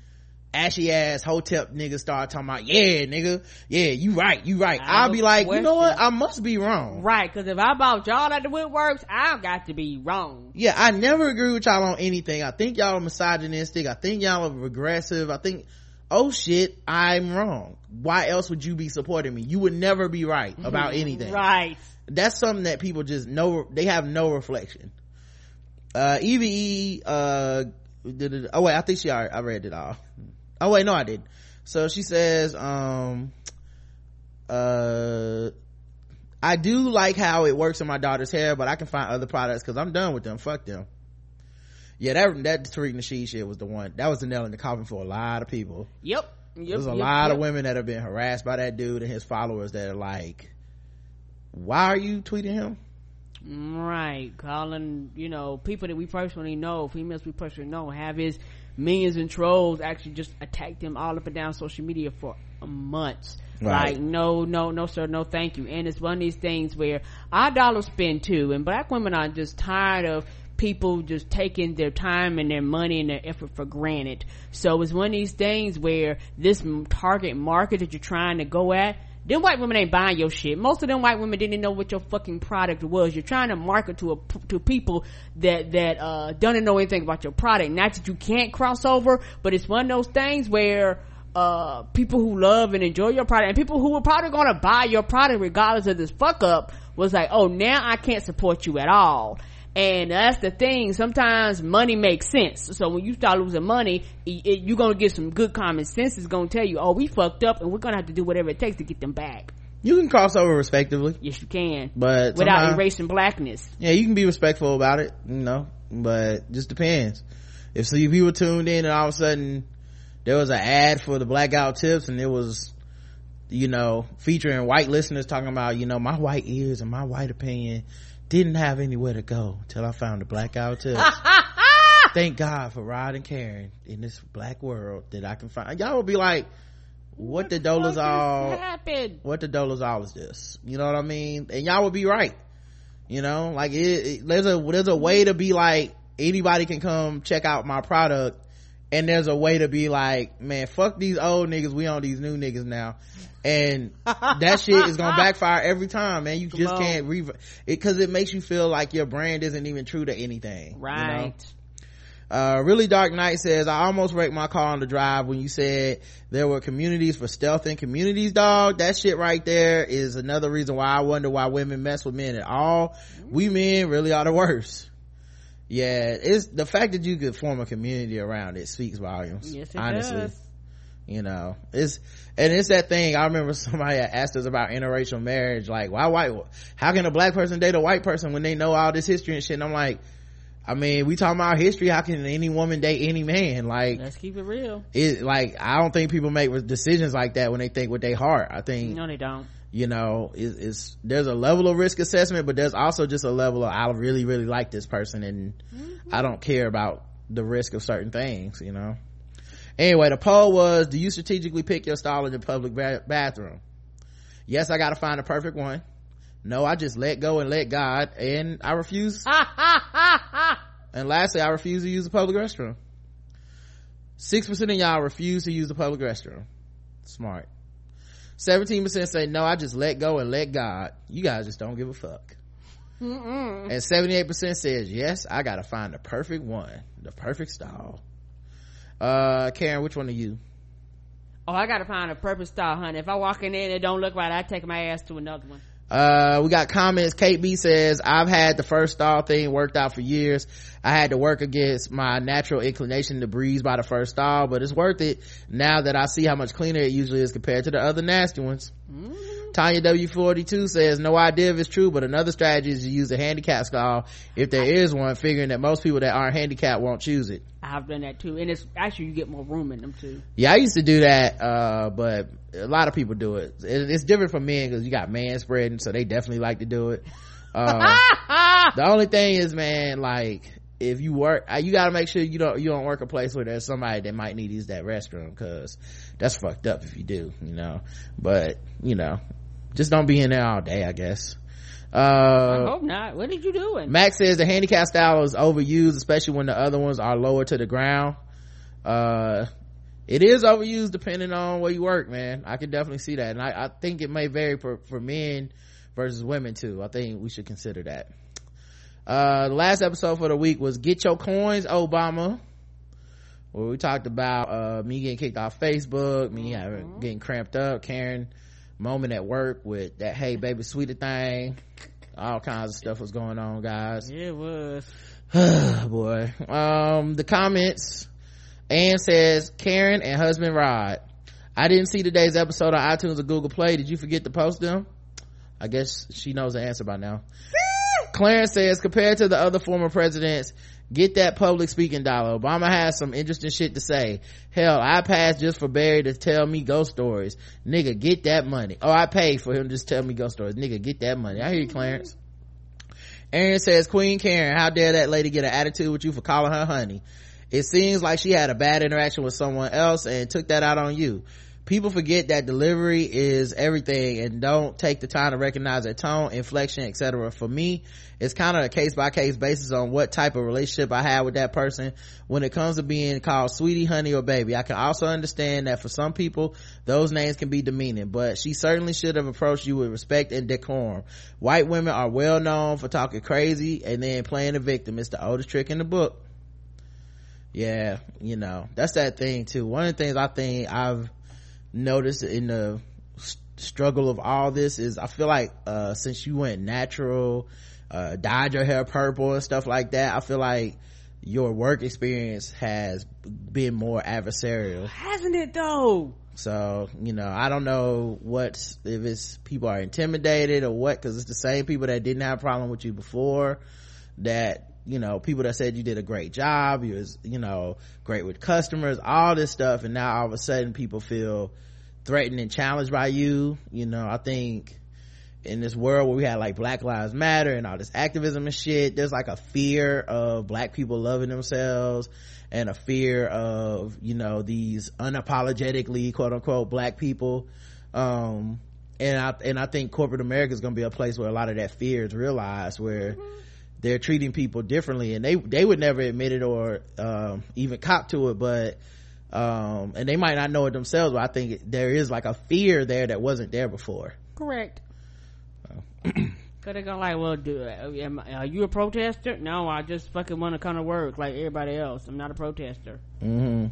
Speaker 2: ashy ass hotep niggas start talking about, yeah, nigga, yeah, you right, you right.
Speaker 3: I
Speaker 2: I'll be like, you know what? I must be wrong.
Speaker 3: right because if i bought y'all at the woodworks i've got to be wrong
Speaker 2: Yeah, I never agree with y'all on anything. I think y'all are misogynistic. I think y'all are regressive. I think, oh shit, I'm wrong. Why else would you be supporting me? You would never be right about [LAUGHS] anything.
Speaker 3: right
Speaker 2: That's something that people just know, they have no reflection. Uh, EVE, uh, did oh wait, I think she already, I read it all. Oh wait, no I didn't. So she says, um, uh, I do like how it works in my daughter's hair, but I can find other products because I'm done with them. Fuck them. Yeah, that that Tariq Nasheed shit was the one. That was the nail in the coffin for a lot of people.
Speaker 3: yep yep
Speaker 2: There's a
Speaker 3: yep,
Speaker 2: lot
Speaker 3: yep.
Speaker 2: of women that have been harassed by that dude and his followers that are like, "Why are you tweeting him?"
Speaker 3: Right, calling you know people that we personally know, females we personally know, have his millions and trolls actually just attacked him all up and down social media for months.
Speaker 2: Right.
Speaker 3: Like no, no, no, sir, no, thank you. And it's one of these things where our dollars spend too, and black women are just tired of people just taking their time and their money and their effort for granted. So it's one of these things where this target market that you're trying to go at them white women ain't buying your shit. Most of them white women didn't know what your fucking product was. You're trying to market to a, to people that, that, uh, don't know anything about your product. Not that you can't cross over, but it's one of those things where, uh, people who love and enjoy your product and people who were probably gonna buy your product regardless of this fuck up was like, oh, now I can't support you at all. And that's the thing. Sometimes money makes sense. So when you start losing money, it, it- you're gonna get some good common sense. It's gonna tell you, oh, we fucked up, and we're gonna have to do whatever it takes to get them back.
Speaker 2: You can cross over respectively,
Speaker 3: Yes, you can,
Speaker 2: but
Speaker 3: without erasing blackness.
Speaker 2: yeah, you can be respectful about it, you know, but just depends. If so, you people tuned in and all of a sudden there was an ad for the blackout tips and it was, you know, featuring white listeners talking about, you know, my white ears and my white opinion didn't have anywhere to go till I found the blackout tips. [LAUGHS] Thank God for Rod and Karen in this black world that I can find. Y'all will be like, what, the
Speaker 3: What
Speaker 2: dollars all
Speaker 3: happened?
Speaker 2: what the dollars all is this you know what i mean and y'all would be right you know like it, it- there's a there's a way to be like anybody can come check out my product and there's a way to be like man fuck these old niggas we on these new niggas now and that shit is gonna backfire every time man you just
Speaker 3: on.
Speaker 2: can't re it because it makes you feel like your brand isn't even true to anything you know?
Speaker 3: Right.
Speaker 2: uh really dark night says i almost wrecked my car on the drive when you said there were communities for stealth and communities dog that shit right there is another reason why i wonder why women mess with men at all we men really are the worst yeah it's the fact that you could form a community around it speaks volumes
Speaker 3: Yes, it
Speaker 2: honestly
Speaker 3: does.
Speaker 2: you know it's and it's that thing i remember [LAUGHS] somebody asked us about interracial marriage like why white how can a black person date a white person when they know all this history and shit and i'm like i mean we talking about history how can any woman date any man like
Speaker 3: Let's keep it real.
Speaker 2: it like i don't think people make decisions like that when they think with their heart i think
Speaker 3: No, they don't.
Speaker 2: You know it's there's a level of risk assessment but there's also just a level of i really really like this person and mm-hmm. i don't care about the risk of certain things you know. Anyway the poll was do you strategically pick your stall in the public ba- bathroom? Yes i gotta find a perfect one. No i just let go and let god and i refuse. [LAUGHS] And lastly i refuse to use the public restroom. Six percent of y'all refuse to use the public restroom. Smart 17% say no i just let go and let god. You guys just don't give a fuck. And 78% says yes i gotta find the perfect one the perfect style uh karen which one are you?
Speaker 3: Oh, I gotta find a purpose style, honey. If I walk in there and it don't look right, I take my ass to another one.
Speaker 2: Uh we got comments. Kate b says i've had the first stall thing worked out for years. I had to work against my natural inclination to breeze by the first stall but it's worth it now that i see how much cleaner it usually is compared to the other nasty ones. Tanya W42 says, no idea if it's true, but another strategy is to use a handicap stall. If there is one, figuring that most people that aren't handicapped won't choose it.
Speaker 3: I've done that too, and it's actually you get more room in them too.
Speaker 2: Yeah, I used to do that, uh, but a lot of people do it. It- It's different for men because you got man spreading, so they definitely like to do it. Uh, [LAUGHS] the only thing is, man, like, if you work, uh, you gotta make sure you don't, you don't work a place where there's somebody that might need to use that restroom because that's fucked up if you do, you know. But, you know, just don't be in there all day, I guess.
Speaker 3: I
Speaker 2: Uh,
Speaker 3: hope not. What did you doing?
Speaker 2: Max says the handicap style is overused, especially when the other ones are lower to the ground. Uh, it is overused depending on where you work, man. I can definitely see that. And I, I think it may vary for, for men versus women too. I think we should consider that. Uh, the last episode for the week was Get Your Coins, Obama. Where we talked about, uh, me getting kicked off Facebook, me having, getting cramped up, Karen moment at work with that hey baby sweeter thing. All kinds of stuff was going on, guys.
Speaker 3: Yeah, it was. [SIGHS]
Speaker 2: boy um the comments ann says karen and husband rod i didn't see today's episode on itunes or google play did you forget to post them i guess she knows the answer by now [LAUGHS] clarence says compared to the other former presidents get that public speaking dollar. Obama has some interesting shit to say. Hell i passed just for barry to tell me ghost stories. Nigga get that money. Oh i paid for him just tell me ghost stories. Nigga get that money. I hear you clarence. Aaron says, Queen Karen, how dare that lady get an attitude with you for calling her honey? It seems like she had a bad interaction with someone else and took that out on you. People forget that delivery is everything and don't take the time to recognize their tone, inflection, etc. For me, it's kind of a case by case basis on what type of relationship I have with that person. When it comes to being called sweetie, honey, or baby, I can also understand that for some people, those names can be demeaning, but she certainly should have approached you with respect and decorum. White women are well known for talking crazy and then playing the victim. It's the oldest trick in the book. Yeah, you know, that's that thing too. One of the things I think I've noticed in the struggle of all this is I feel like, uh, since you went natural, uh, dyed your hair purple and stuff like that, I feel like your work experience has been more adversarial.
Speaker 3: Hasn't it though?
Speaker 2: So, you know, I don't know what, if it's people are intimidated or what, cause it's the same people that didn't have a problem with you before that, you know, people that said you did a great job, you was, you know, great with customers, all this stuff. And now all of a sudden people feel threatened and challenged by you. You know, I think in this world where we had like Black Lives Matter and all this activism and shit, there's like a fear of black people loving themselves and a fear of, you know, these unapologetically quote unquote black people. Um, and I, and I think corporate America is going to be a place where a lot of that fear is realized where they're treating people differently and they, they would never admit it or, um, even cop to it, but, um, and they might not know it themselves, but I think there is like a fear there that wasn't there before.
Speaker 3: Correct. [CLEARS THROAT] Cause they go like, well, do uh, am are you a protester? No, I just fucking want to come to work like everybody else. I'm not a protester.
Speaker 2: hmm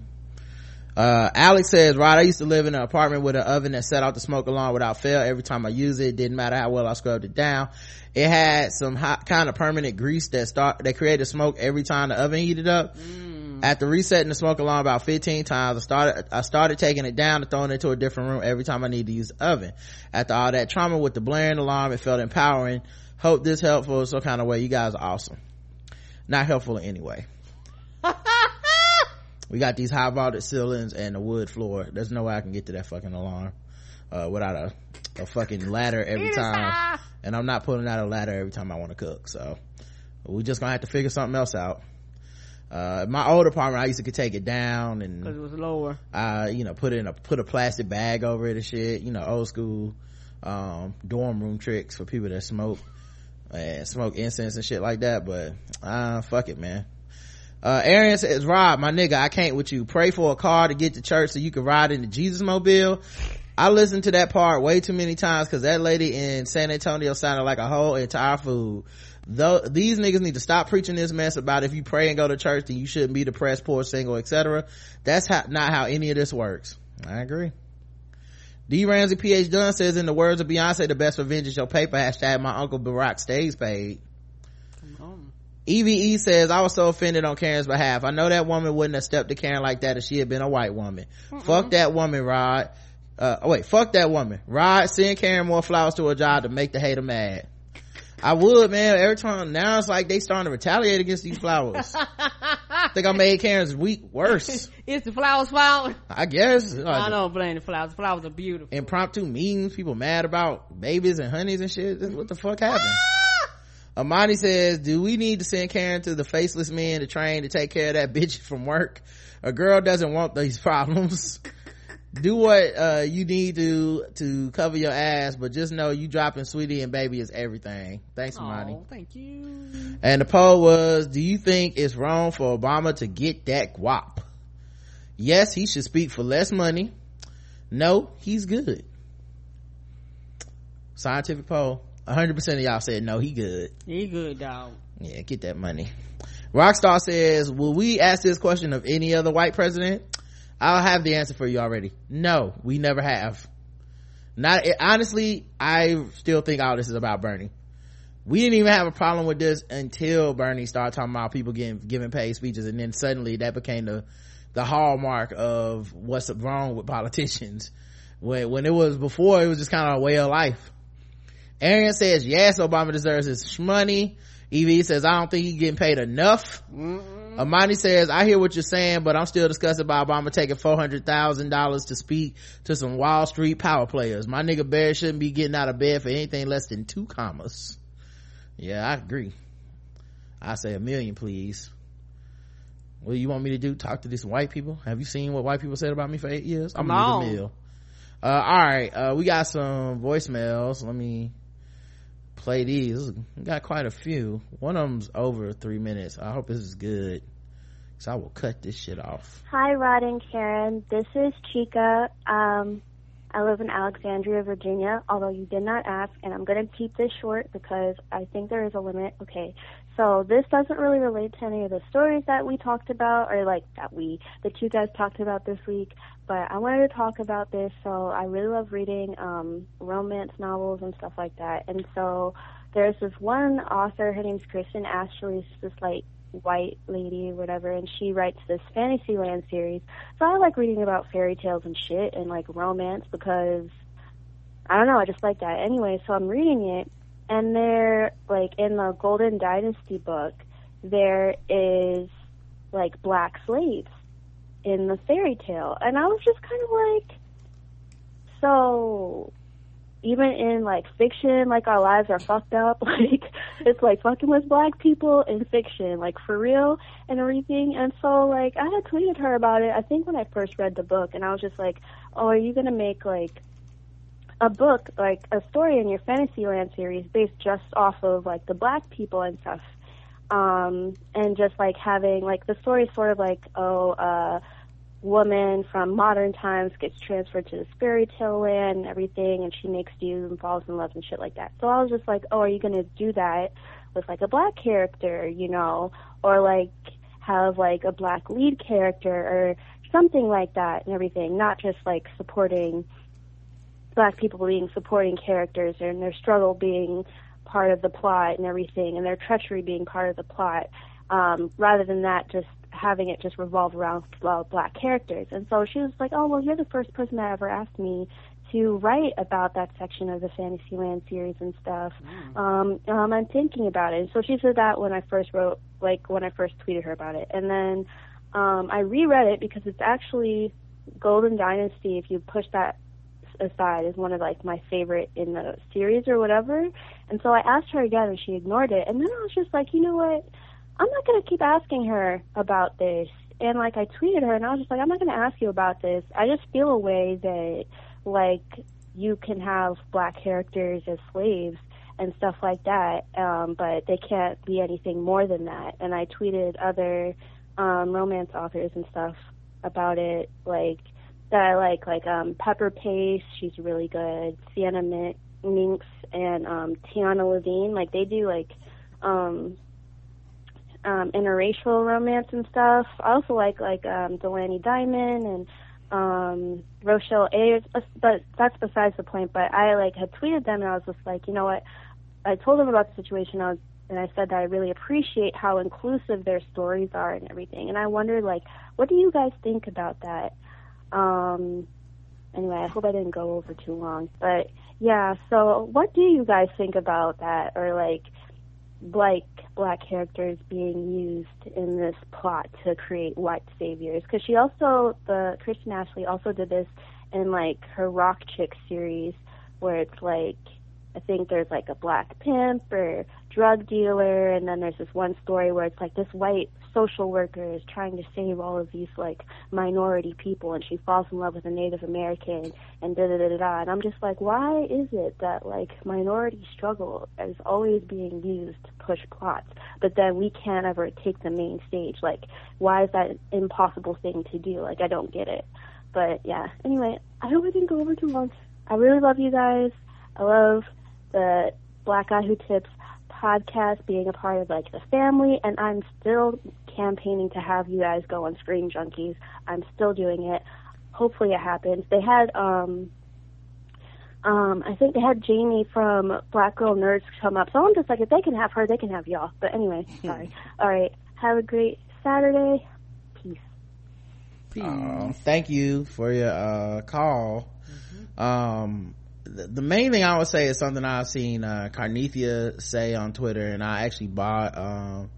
Speaker 2: Uh, Alex says, Rod, I used to live in an apartment with an oven that set off the smoke alarm without fail every time I use it. It didn't matter how well I scrubbed it down. It had some hot, kind of permanent grease that start, that created smoke every time the oven heated up. After resetting the smoke alarm about 15 times, I started, I started taking it down and throwing it into a different room every time I needed to use the oven. After all that trauma with the blaring alarm, it felt empowering. Hope this helpful in some kind of way. You guys are awesome. Not helpful in any way. [LAUGHS] we got these high vaulted ceilings and a wood floor. There's no way I can get to that fucking alarm, uh, without a, a fucking ladder every time. And I'm not pulling out a ladder every time I want to cook. So we just gonna have to figure something else out. Uh, my old apartment, I used to could take it down and
Speaker 3: Cause
Speaker 2: and,
Speaker 3: it was lower.
Speaker 2: uh, you know, put it in a, put a plastic bag over it and shit, you know, old school, um, dorm room tricks for people that smoke and smoke incense and shit like that. But, uh, fuck it, man. Uh, Arian says, Rob, my nigga, I can't with you. Pray for a car to get to church so you can ride in the Jesus mobile. I listened to that part way too many times because that lady in San Antonio sounded like a whole entire food. Though these niggas need to stop preaching this mess about if you pray and go to church, then you shouldn't be depressed, poor, single, etc. That's how, not how any of this works. I agree. D Ramsey PH Dunn says in the words of Beyonce, the best revenge is your paper. Hashtag my uncle Barack stays paid. EVE says, I was so offended on Karen's behalf. I know that woman wouldn't have stepped to Karen like that if she had been a white woman. Fuck that woman, Rod. Uh, oh wait, fuck that woman. Rod, send Karen more flowers to her job to make the hater mad. I would, man. Every time now it's like they starting to retaliate against these flowers. [LAUGHS] think I made Karen's week worse. [LAUGHS]
Speaker 3: It's the flowers flower.
Speaker 2: I guess.
Speaker 3: I don't blame the flowers. The flowers are beautiful.
Speaker 2: Impromptu meetings, people mad about babies and honeys and shit. What the fuck happened? Amani says, do we need to send Karen to the faceless men to train to take care of that [LAUGHS] bitch from work? A girl doesn't want these [LAUGHS] problems. Do what, uh, you need to, to cover your ass, but just know you dropping sweetie and baby is everything. Thanks, Amani.
Speaker 3: Thank you.
Speaker 2: And the poll was, do you think it's wrong for Obama to get that guap? Yes, he should speak for less money. No, he's good. Scientific poll. 100% of y'all said no, he good.
Speaker 3: He good, dog.
Speaker 2: Yeah, get that money. Rockstar says, will we ask this question of any other white president? I'll have the answer for you already. No, we never have. Not, eh, honestly, I still think all this is about Bernie. We didn't even have a problem with this until Bernie started talking about people getting, giving paid speeches and then suddenly that became the, the hallmark of what's wrong with politicians. [LAUGHS] When, when it was before, it was just kind of a way of life. Arian says, yes, Obama deserves his money. EV says, I don't think he's getting paid enough. Mm-hmm. Amani says, I hear what you're saying, but I'm still disgusted about Obama taking $400,000 to speak to some Wall Street power players. My nigga Bear shouldn't be getting out of bed for anything less than two commas. Yeah, I agree. I say a million, please. What do you want me to do? Talk to these white people? Have you seen what white people said about me for eight years? I'm
Speaker 3: no.
Speaker 2: gonna meal. Uh, all right. Uh, we got some voicemails. Let me play these. Got quite a few. One of them's over three minutes. I hope this is good. So I will cut this shit off.
Speaker 6: Hi, Rod and Karen. This is Chica. Um, I live in Alexandria, Virginia, although you did not ask, and I'm going to keep this short because I think there is a limit. Okay, so this doesn't really relate to any of the stories that we talked about, or like that we, that you guys talked about this week, but I wanted to talk about this. So I really love reading um, romance novels and stuff like that, and so there's this one author, her name's Kristen Ashley, she's this like white lady whatever and she writes this fantasyland series so i like reading about fairy tales and shit and like romance because i don't know i just like that anyway so i'm reading it and there like in the golden dynasty book there is like black slaves in the fairy tale and i was just kind of like so even in like fiction, like our lives are fucked up. [LAUGHS] Like it's like fucking with black people in fiction, like for real and everything. And so like I had tweeted her about it. I think when I first read the book, and I was just like, "Oh, are you gonna make like a book, like a story in your Fantasyland series based just off of like the black people and stuff?" Um, and just like having like the story sort of like, oh, uh woman from modern times gets transferred to this fairy tale land and everything, and she makes do and falls in love and shit like that. So I was just like, oh, are you gonna do that with like a black character, you know, or like have like a black lead character or something like that and everything, not just like supporting black people being supporting characters and their struggle being part of the plot and everything and their treachery being part of the plot um, rather than that just having it just revolve around well, black characters. And so she was like, "Oh, well, you're the first person that ever asked me to write about that section of the Fantasyland series and stuff. Mm. Um, um, I'm thinking about it." And so she said that when I first wrote, like when I first tweeted her about it, and then um, I reread it because it's actually Golden Dynasty. If you push that aside, is one of like my favorite in the series or whatever. And so I asked her again, and she ignored it. And then I was just like, you know what? I'm not going to keep asking her about this. And like I tweeted her and I was just like, I'm not going to ask you about this. I just feel a way that like you can have black characters as slaves and stuff like that, um, but they can't be anything more than that. And I tweeted other um, romance authors and stuff about it, like that I like, like um, Pepper Pace, she's really good. Sienna Mynx and um, Tiana Laveen, like they do like um, um, interracial romance and stuff. I also like like um, Delaney Diamond and um Rochelle Alers, but that's besides the point. But I like had tweeted them, and I was just like, you know what? I told them about the situation. I was, and I said that I really appreciate how inclusive their stories are and everything. And I wondered, like, what do you guys think about that? Um, anyway, I hope I didn't go over too long, but yeah. So, what do you guys think about that, or like? like black characters being used in this plot to create white saviors because she also the Kristen Ashley also did this in like her Rock Chick series where it's like I think there's like a black pimp or drug dealer and then there's this one story where it's like this white social worker is trying to save all of these like minority people and she falls in love with a Native American and da da da da and I'm just like why is it that like minority struggle is always being used to push plots but then we can't ever take the main stage? Like why is that an impossible thing to do? Like I don't get it. But yeah. Anyway I hope I didn't go over too long. I really love you guys. I love the Black Guy Who Tips podcast, being a part of like the family, and I'm still campaigning to have you guys go on Screen Junkies. I'm still doing it. Hopefully it happens. They had um um I think they had Jamie from Black Girl Nerds come up. So I'm just like if they can have her, they can have y'all. But anyway, [LAUGHS] sorry. All right. Have a great Saturday. Peace.
Speaker 2: Uh, thank you for your uh, call. Um, the, the main thing I would say is something I've seen uh, Karnythia say on Twitter, and I actually bought um,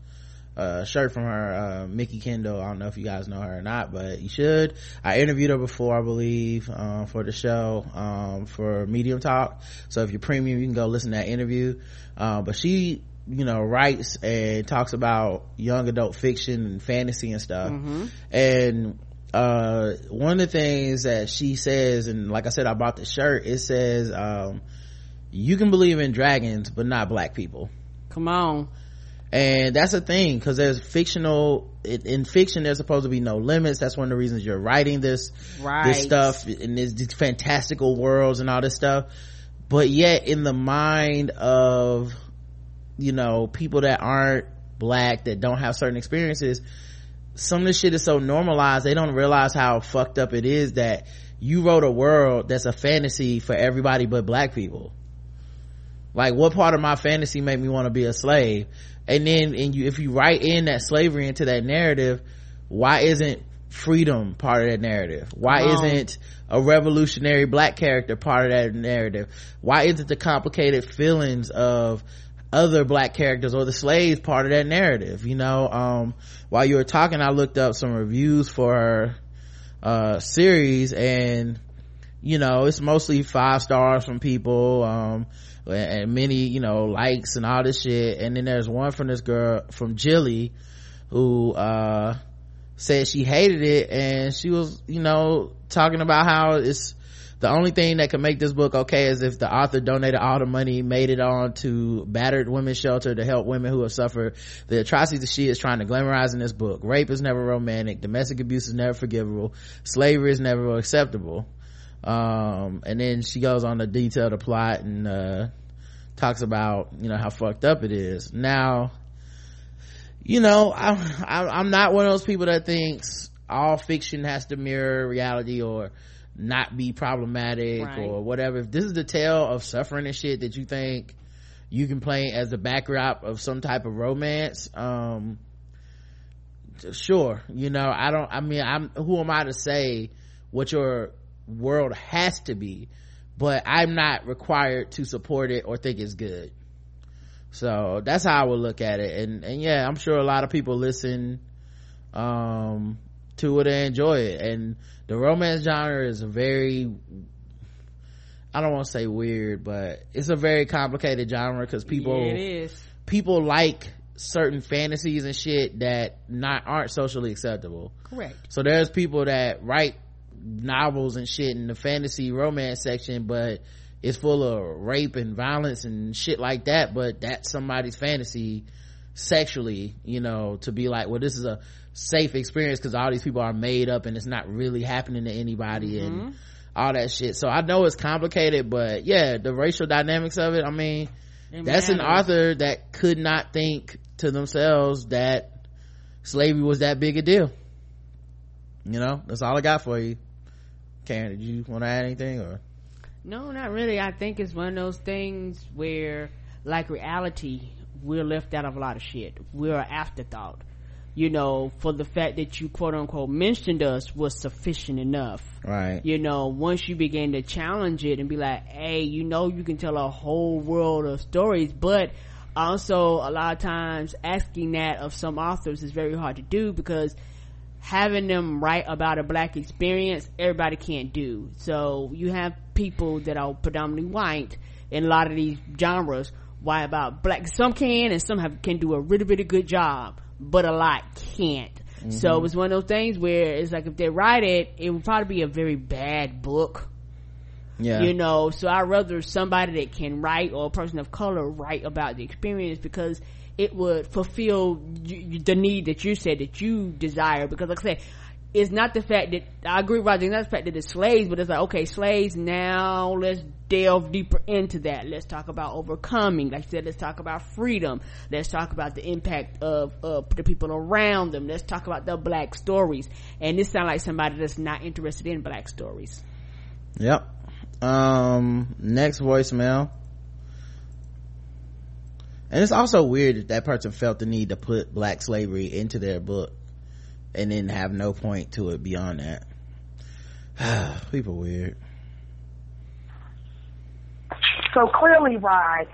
Speaker 2: a shirt from her, uh, Mikki Kendall. I don't know if you guys know her or not, but you should. I interviewed her before, I believe, uh, for the show, um, for Medium Talk. So if you're premium, you can go listen to that interview. Uh, but she, you know, writes and talks about young adult fiction and fantasy and stuff. And, uh, one of the things that she says, and like I said, I bought the shirt, it says, um, you can believe in dragons, but not black people
Speaker 3: Come on.
Speaker 2: and that's a thing because there's fictional in, in fiction there's supposed to be no limits that's one of the reasons you're writing this
Speaker 3: Right.
Speaker 2: this stuff and these these fantastical worlds and all this stuff but yet in the mind of you know people that aren't black that don't have certain experiences some of this shit is so normalized they don't realize how fucked up it is that you wrote a world that's a fantasy for everybody but black people. Like what part of my fantasy made me want to be a slave? And then and you if you write in that slavery into that narrative why isn't freedom part of that narrative? Why
Speaker 3: Wrong.
Speaker 2: isn't a revolutionary black character part of that narrative? Why isn't the complicated feelings of other black characters or the slaves part of that narrative you know? Um while you were talking i looked up some reviews for her uh series and you know it's mostly five stars from people um and many you know likes and all this shit. And then there's one from this girl from jilly who uh said she hated it and she was you know talking about how it's the only thing that could make this book okay is if the author donated all the money made it on to battered women's shelter to help women who have suffered the atrocities that she is trying to glamorize in this book. Rape is never romantic. Domestic abuse is never forgivable. Slavery is never acceptable. Um and then she goes on to detail the plot and uh talks about you know how fucked up it is. Now you know i'm i'm not one of those people that thinks all fiction has to mirror reality or not be problematic
Speaker 3: Right.
Speaker 2: or whatever. If this is the tale of suffering and shit that you think you can play as the backdrop of some type of romance um sure you know i don't i mean i'm who am i to say what your world has to be? But i'm not required to support it or think it's good. So that's how i would look at it. And and yeah i'm sure a lot of people listen um to it and enjoy it. And the romance genre is a very i don't want to say weird but it's a very complicated genre because people
Speaker 3: Yeah, it is.
Speaker 2: people like certain fantasies and shit that not aren't socially acceptable
Speaker 3: Correct.
Speaker 2: so there's people that write novels and shit in the fantasy romance section but it's full of rape and violence and shit like that but that's somebody's fantasy sexually you know to be like well this is a safe experience because all these people are made up and it's not really happening to anybody and mm-hmm. all that shit. So i know it's complicated but yeah the racial dynamics of it i mean
Speaker 3: It
Speaker 2: that's an author that could not think to themselves that slavery was that big a deal. You know that's all i got for you. Karen did you want to add anything or?
Speaker 3: No not really. I think it's one of those things where like reality we're left out of a lot of shit. We're an afterthought. You know for the fact that you quote unquote mentioned us was sufficient enough.
Speaker 2: Right.
Speaker 3: You know once you begin to challenge it and be like hey you know you can tell a whole world of stories but also a lot of times asking that of some authors is very hard to do because having them write about a black experience everybody can't do. So you have people that are predominantly white in a lot of these genres why about black some can and some have can do a really really good job but a lot can't mm-hmm. so it's one of those things where it's like if they write it it would probably be a very bad book yeah. You know, so I'd rather somebody that can write or a person of color write about the experience because it would fulfill the need that you said that you desire. Because like I said, it's not the fact that I agree with Roger, not the fact that it's slaves, but it's like, okay, slaves, now let's delve deeper into that. Let's talk about overcoming. Like I said, let's talk about freedom. Let's talk about the impact of, of the people around them. Let's talk about the black stories. And this sounds like somebody that's not interested in black stories.
Speaker 2: Yep um next voicemail and it's also weird that that person felt the need to put black slavery into their book and then have no point to it beyond that. [SIGHS] People weird.
Speaker 7: So clearly rod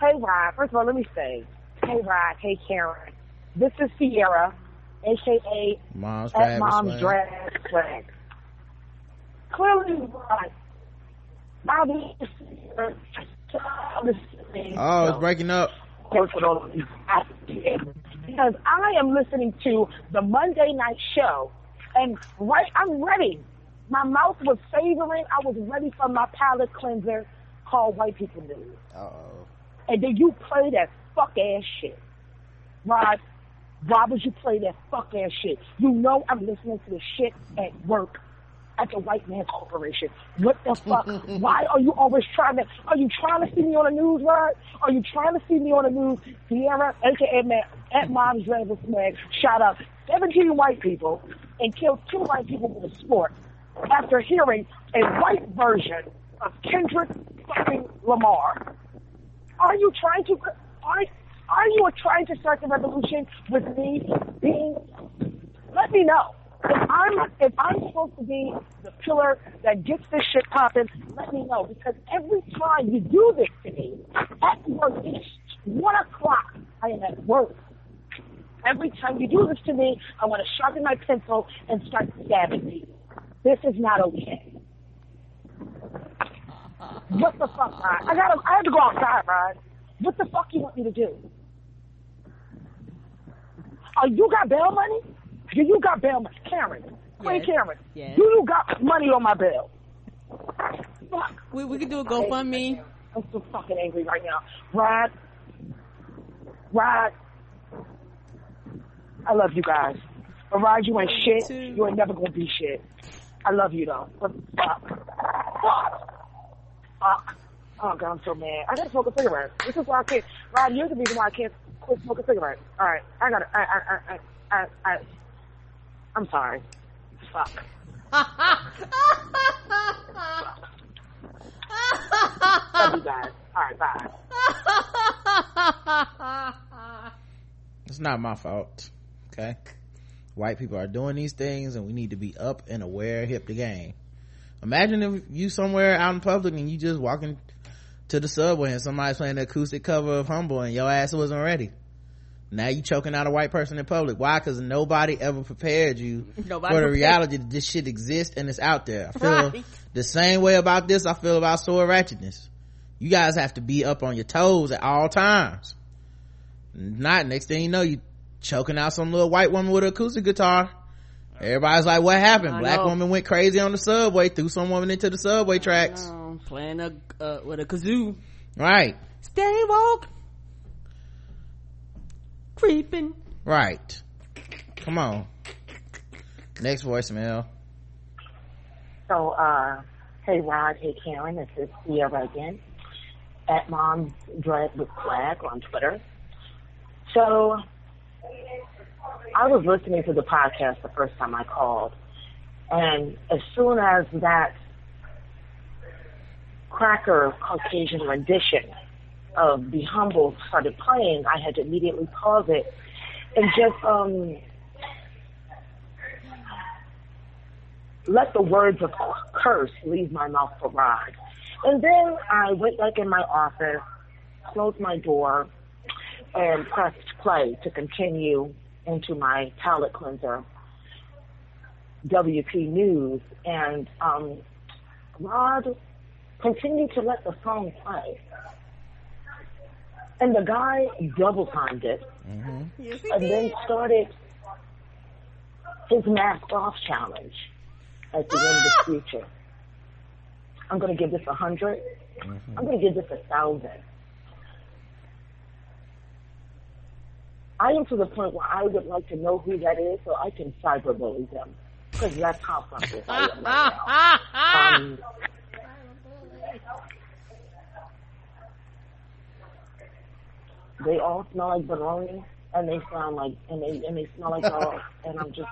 Speaker 7: hey rod first of all let me say hey rod hey karen. This is sierra aka
Speaker 2: mom's drag
Speaker 7: mom's drag flag clearly rod
Speaker 2: Oh, it's breaking up.
Speaker 7: Because I am listening to the Monday night show, and right, I'm ready. My mouth was savoring. I was ready for my palate cleanser called White People News.
Speaker 2: Uh oh.
Speaker 7: And then you play that fuck ass shit. Rod, why would you play that fuck ass shit? You know I'm listening to the shit at work at the white man's corporation. What the fuck? [LAUGHS] Why are you always trying to, are you trying to see me on the news, right? Are you trying to see me on the news? Sierra, aka man, at Mom's Driver Swag, shot up 17 white people and killed two white people with a sport after hearing a white version of Kendrick fucking Lamar. Are you trying to, are, are you trying to start the revolution with me being, let me know if I'm if I'm supposed to be the pillar that gets this shit popping, let me know because every time you do this to me at work, it's one o'clock. I am at work. Every time you do this to me, I want to sharpen my pencil and start stabbing me. This is not okay. What the fuck, Ryan? I gotta, I have to go outside, Ryan. What the fuck you want me to do? Oh, you got bail money? Do you got bail money? Karen. Queen yes. Karen. Yes. Do you got money on my bill?
Speaker 3: Fuck. We, we can do a GoFundMe.
Speaker 7: I'm so fucking angry right now. Rod. Rod. I love you guys. But Rod, you ain't shit. You ain't never gonna be shit. I love you though. But fuck. Fuck. Fuck. Oh god, I'm so mad. I gotta smoke a cigarette. This is why I can't. Rod, you're the reason why I can't quit smoking cigarettes. All right, I gotta. I I I I I. I'm sorry. Fuck. Love you guys. All right, bye.
Speaker 2: It's not my fault. Okay. White people are doing these things and we need to be up and aware, hip the game. Imagine if you somewhere out in public and you just walking to the subway and somebody's playing the acoustic cover of Humble and your ass wasn't ready now you choking out a white person in public. Why? Because nobody ever prepared you [LAUGHS] nobody for the reality that this shit exists and it's out there. I feel right. the same way about this i feel about sword ratchetness. You guys have to be up on your toes at all times. Not next thing you know you choking out some little white woman with an acoustic guitar. Everybody's like what happened? I black know. woman went crazy on the subway threw some woman into the subway tracks.
Speaker 3: playing a uh, with a kazoo.
Speaker 2: Right.
Speaker 3: Stay woke creeping.
Speaker 2: Right. Come on. Next voicemail.
Speaker 7: So, uh, hey Rod, hey Karen, this is Sierra again at Mom's Dread with Flag on Twitter. So, I was listening to the podcast the first time I called, And as soon as that cracker Caucasian rendition of Be Humble started playing, I had to immediately pause it and just um, let the words of curse leave my mouth for ride. And then I went back in my office, closed my door, and pressed play to continue into my palate cleanser, WP News, and um, Rod continued to let the song play. And the guy double timed it, mm-hmm. and then started his mask off challenge at the end of the future. I'm going to give this a 100 mm-hmm. I'm going to give this a thousand. I am to the point where I would like to know who that is so I can cyberbully them. Because that's how frustrated I am right now. [LAUGHS] Um, they all smell like bologna and they sound like and they and they smell like dogs [LAUGHS] and I'm just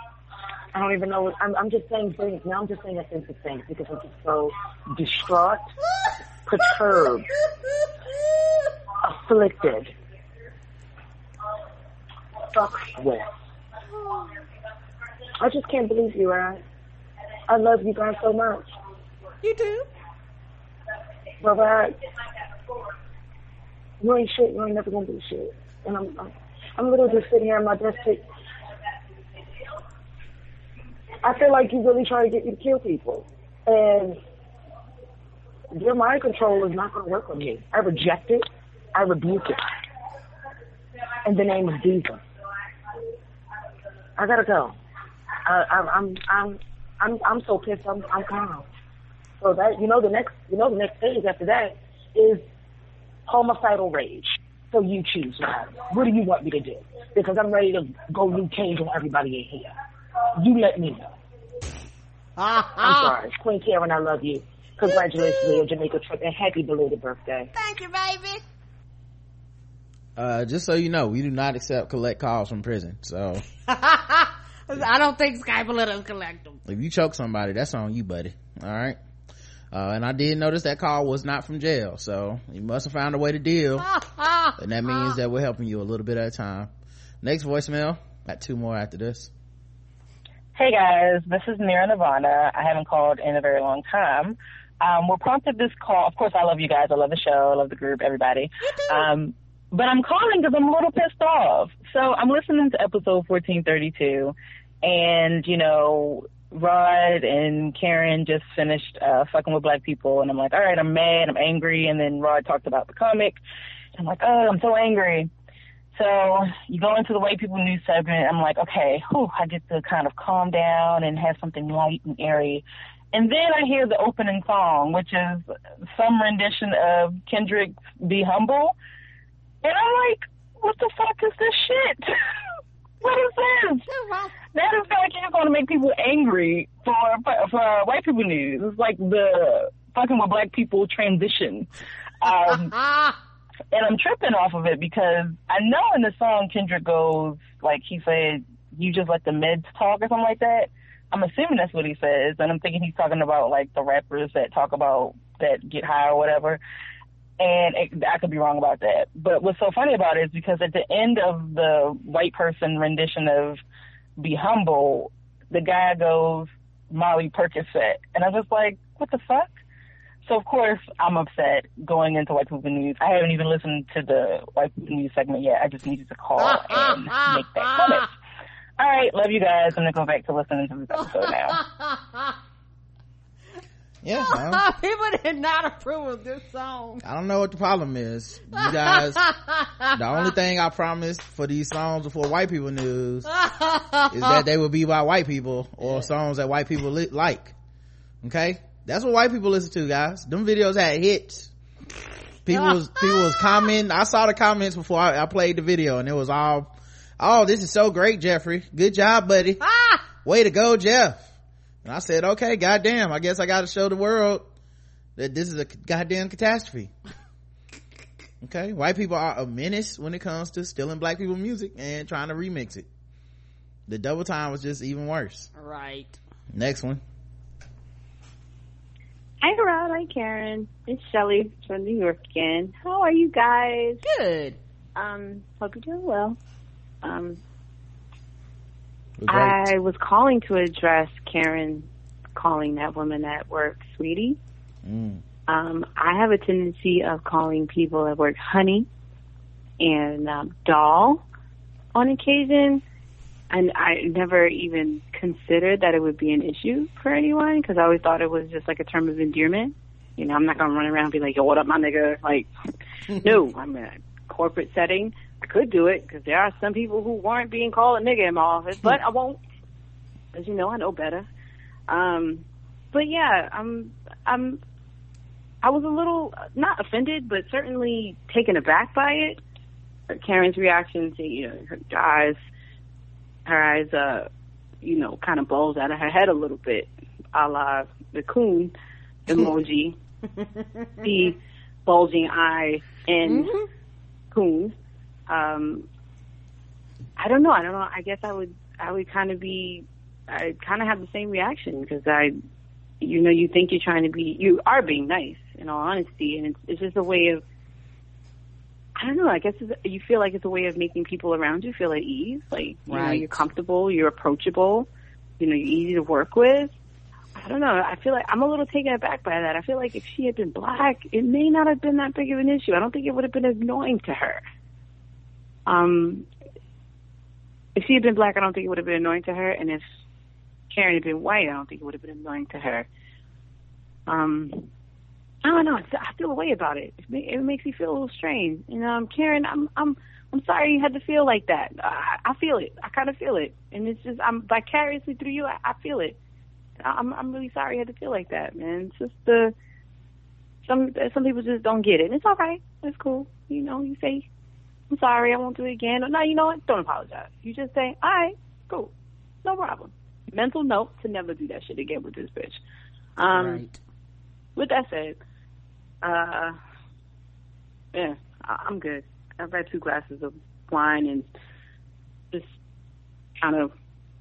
Speaker 7: I don't even know what I'm I'm just saying things now I'm just saying a bunch of things because I'm just so distraught, perturbed, afflicted, fucked with. I just can't believe you, Ryan. I love you guys so much.
Speaker 3: You do.
Speaker 7: But Ryan, you ain't shit. You ain't never gonna be shit. And I'm, I'm, I'm literally just sitting here on my desk. I feel like you really trying to get me to kill people, and your mind control is not gonna work on me. I reject it. I rebuke it. In the name of Jesus. I gotta go. I, I, I'm, I'm, I'm, I'm so pissed. I'm, I'm calm. So that you know the next, you know the next phase after that is homicidal rage. So you choose, right? What do you want me to do? Because I'm ready to go new cage on everybody in here. You let me know. I'm sorry. Queen Karen, I love you. Congratulations on your Jamaica trip and happy belated birthday.
Speaker 3: Thank you, baby.
Speaker 2: uh just so you know we do not accept collect calls from prison so [LAUGHS]
Speaker 3: I don't think Skype will let us collect them.
Speaker 2: if you choke somebody that's on you buddy all right uh, and I did notice that call was not from jail, so you must have found a way to deal. [LAUGHS] and that means that we're helping you a little bit at a time. Next voicemail. Got two more after this.
Speaker 8: Hey guys, this is Mira Nirvana. I haven't called in a very long time. Um, what prompted this call, of course I love you guys, I love the show, I love the group, everybody. Um, but I'm calling because I'm a little pissed off. So I'm listening to episode 1432 and, you know, Rod and Karen just finished uh, fucking with black people, and I'm like, all right, I'm mad, I'm angry, and then Rod talked about the comic. I'm like, oh, I'm so angry. So you go into the white people news segment. I'm like, okay, whew, I get to kind of calm down and have something light and airy. And then I hear the opening song, which is some rendition of Kendrick's "Be Humble," and I'm like, what the fuck is this shit? [LAUGHS] what is this? That is going to going to make people angry for, for for white people news. It's like the fucking with black people transition. Um, [LAUGHS] and I'm tripping off of it because I know in the song Kendrick goes like he said, "You just let the meds talk" or something like that. I'm assuming that's what he says, and I'm thinking he's talking about like the rappers that talk about that get high or whatever. And it, I could be wrong about that. But what's so funny about it is because at the end of the white person rendition of "Be Humble," the guy goes Molly Percocet, and I'm just like, what the fuck? So of course I'm upset going into White People News. I haven't even listened to the White People News segment yet. I just needed to call ah, ah, and make that ah, comment. All right, love you guys. I'm gonna go back to listening to this episode now. [LAUGHS]
Speaker 2: Yeah. [LAUGHS]
Speaker 3: People did not approve of this song.
Speaker 2: I don't know what the problem is. You guys, [LAUGHS] the only thing I promised for these songs before white people news [LAUGHS] is that they would be by white people or songs that white people li- like. Okay? That's what white people listen to, guys. Them videos had hits. People was, people was commenting. I saw the comments before I, I played the video and it was all, oh, this is so great, Jeffrey. Good job, buddy. Ah! Way to go, Jeff. And I said, okay, goddamn, I guess I gotta show the world that this is a goddamn catastrophe. [LAUGHS] okay, white people are a menace when it comes to stealing black people music and trying to remix it. The double time was just even worse.
Speaker 3: Right.
Speaker 2: next one
Speaker 9: Hi, Rod. Hi, Karen. It's Shelly from New York again. How are you guys?
Speaker 3: Good.
Speaker 9: Um, hope you're doing well. Um,
Speaker 2: great.
Speaker 9: I was calling to address Karen calling that woman at work, sweetie.
Speaker 2: Mm.
Speaker 9: Um, I have a tendency of calling people at work honey and um, doll on occasion, and I never even considered that it would be an issue for anyone because I always thought it was just like a term of endearment. You know, I'm not gonna run around and be like, "Yo, what up, my nigga?" Like, [LAUGHS] no, I'm in a corporate setting. I could do it because there are some people who weren't being called a nigga in my office, but I won't. As you know, I know better. Um, but yeah, I'm, I'm, I was a little not offended, but certainly taken aback by it. Karen's reaction to you know her eyes, her eyes, uh, you know, kind of bulged out of her head a little bit, a la the coon emoji, [LAUGHS] the bulging eye and coon. Um, I don't know. I don't know. I guess I would. I would kind of be. I kind of have the same reaction because I, you know, you think you're trying to be. You are being nice, in all honesty, and it's it's just a way of. I don't know. I guess it's, you feel like it's a way of making people around you feel at ease. Like you know, you're comfortable, you're approachable, you know, you're easy to work with. I don't know. I feel like I'm a little taken aback by that. I feel like if she had been black, it may not have been that big of an issue. I don't think it would have been annoying to her. Um, if she had been black, I don't think it would have been annoying to her. And if Karen had been white, I don't think it would have been annoying to her. Um, I don't know. I feel- a way about it. It, ma- it makes me feel a little strange. You know, um, Karen, I'm I'm I'm sorry you had to feel like that. I, I feel it. I kind of feel it, and it's just I'm vicariously through you. I, I feel it. I'm I'm really sorry you had to feel like that, man. It's just the some some people just don't get it. And it's all right. It's cool. You know, you say I'm sorry, I won't do it again. Or no, you know what? Don't apologize. You just say, all right, cool, no problem. Mental note to never do that shit again with this bitch. Um,
Speaker 3: right.
Speaker 9: with that said, uh, yeah, I- I'm good. I've had two glasses of wine and just kind of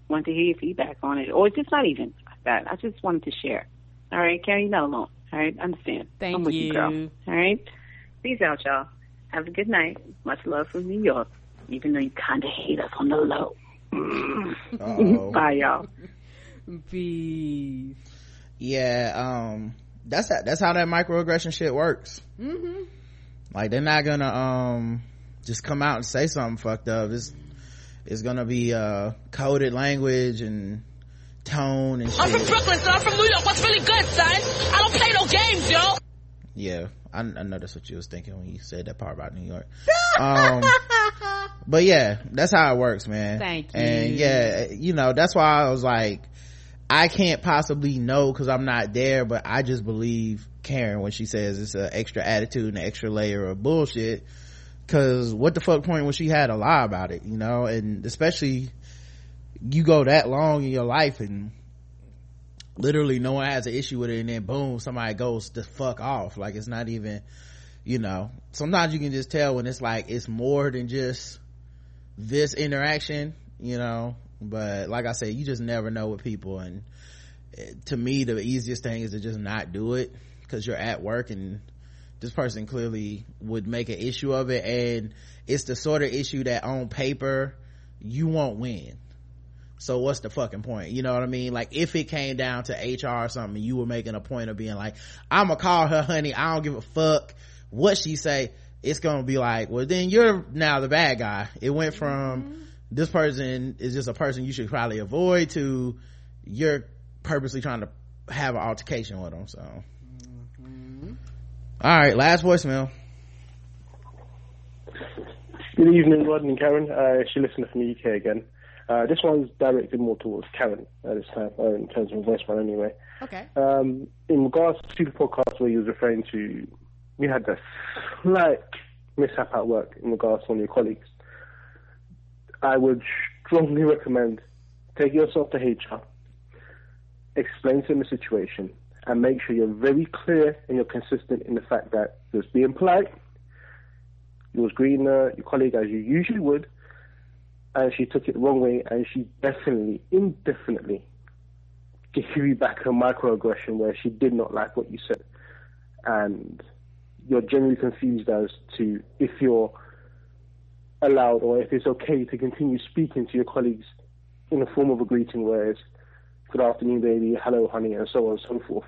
Speaker 9: want to hear your feedback on it, or it's just not even that. I just wanted to share. All right, you're not alone. All right, understand.
Speaker 3: Thank
Speaker 9: I'm with you, girl. All right, peace out, y'all. Have a good night. Much love from New York, even though you kind of hate us on the low.
Speaker 2: Uh-oh. [LAUGHS]
Speaker 9: Bye, y'all.
Speaker 3: Peace.
Speaker 2: yeah um that's that that's how that microaggression shit works
Speaker 3: Mm-hmm.
Speaker 2: like they're not gonna um just come out and say something fucked up it's it's gonna be uh coded language and tone and
Speaker 10: I'm from Brooklyn, so I'm from New York. What's really good, son? I don't play no games, yo.
Speaker 2: yeah I, I know that's what you was thinking when you said that part about new york [LAUGHS] um but yeah that's how it works man.
Speaker 3: Thank you.
Speaker 2: and yeah you know that's why i was like i can't possibly know because i'm not there but i just believe karen when she says it's an extra attitude and an extra layer of bullshit. Because what the fuck point was she had to lie about it you know? And especially you go that long in your life and literally no one has an issue with it and then boom somebody goes the fuck off. Like it's not even you know sometimes you can just tell when it's like it's more than just this interaction you know but like i said you just never know with people. And eh, to me the easiest thing is to just not do it because you're at work and this person clearly would make an issue of it. And it's the sort of issue that on paper you won't win. So what's the fucking point? You know what i mean? Like if it came down to hr or something you were making a point of being like i'm gonna call her honey. I don't give a fuck what she say it's gonna be like well then you're now the bad guy it went from this person is just a person you should probably avoid to you're purposely trying to have an altercation with them so all right last voicemail
Speaker 11: Good evening, Rodney and Karen. Uh, she listener from the UK again. Uh, this one's directed more towards Karen at this time, uh, in terms of a voicemail anyway.
Speaker 3: Okay.
Speaker 11: Um, in regards to the podcast where you was referring to, we had a slight mishap at work in regards to one of your colleagues. I would strongly recommend take yourself to HR, explain to them the situation, and make sure you're very clear and you're consistent in the fact that you're being polite, you was greeting your colleague as you usually would, and she took it the wrong way, and she definitely, indefinitely gave you back a microaggression where she did not like what you said, and you're generally confused as to if you're allowed or if it's okay to continue speaking to your colleagues in the form of a greeting, whereas good afternoon, baby, hello, honey, and so on and so forth.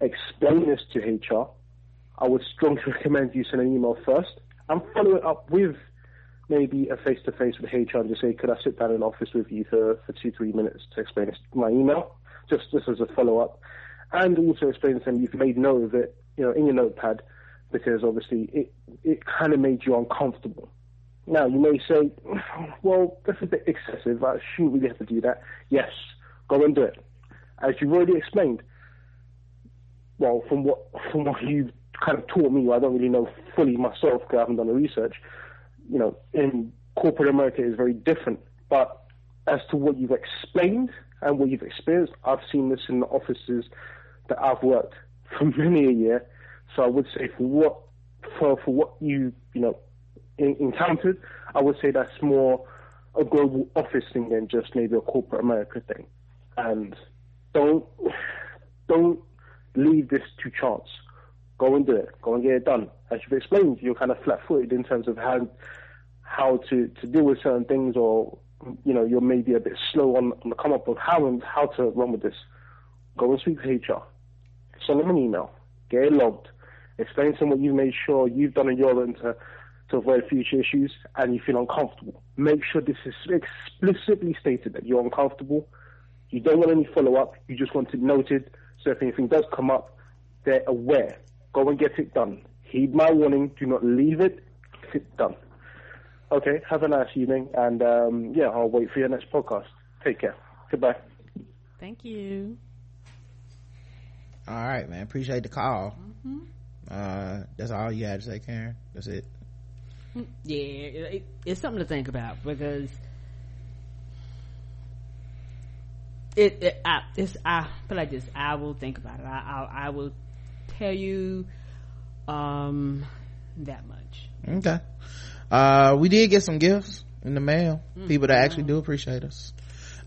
Speaker 11: Explain this to HR. I would strongly [LAUGHS] recommend you send an email first and follow it up with maybe a face to face with HR and just say, could I sit down in office with you for, for two, three minutes to explain this, my email, just, just as a follow up. And also explain to them you've made note of it, you know, in your notepad, because obviously it, it kind of made you uncomfortable. Now, you may say, [SIGHS] well, that's a bit excessive. I shouldn't really have to do that. Yes, go and do it. As you've already explained, well, from what from what you've kind of taught me, I don't really know fully myself because I haven't done the research. You know, in corporate America is very different. But as to what you've explained and what you've experienced, I've seen this in the offices that I've worked [LAUGHS] for many a year. So I would say for what for for what you you know in, encountered, I would say that's more a global office thing than just maybe a corporate America thing. And don't don't leave this to chance. Go and do it. Go and get it done. As you've explained, you're kind of flat-footed in terms of how how to, to deal with certain things, or you know, you're maybe a bit slow on, on the come up of how and how to run with this. Go and speak to HR. Send them an email. Get it logged. Explain to them what you've made sure you've done on your end to to avoid future issues, and you feel uncomfortable. Make sure this is explicitly stated that you're uncomfortable. You don't want any follow up. You just want it noted so if anything does come up, they're aware. Go and get it done. Heed my warning. Do not leave it. Get it done. Okay, have a nice evening, and um, yeah, I'll wait for your next podcast. Take care. Goodbye.
Speaker 3: Thank you.
Speaker 2: All right, man. Appreciate the call. Uh, that's all you had to say, Karen. That's it.
Speaker 3: Yeah, it, it, it's something to think about because it, it I, it's I feel like this. I will think about it. I I, I will tell you um that much.
Speaker 2: Okay. Uh, we did get some gifts in the mail. People that actually do appreciate us.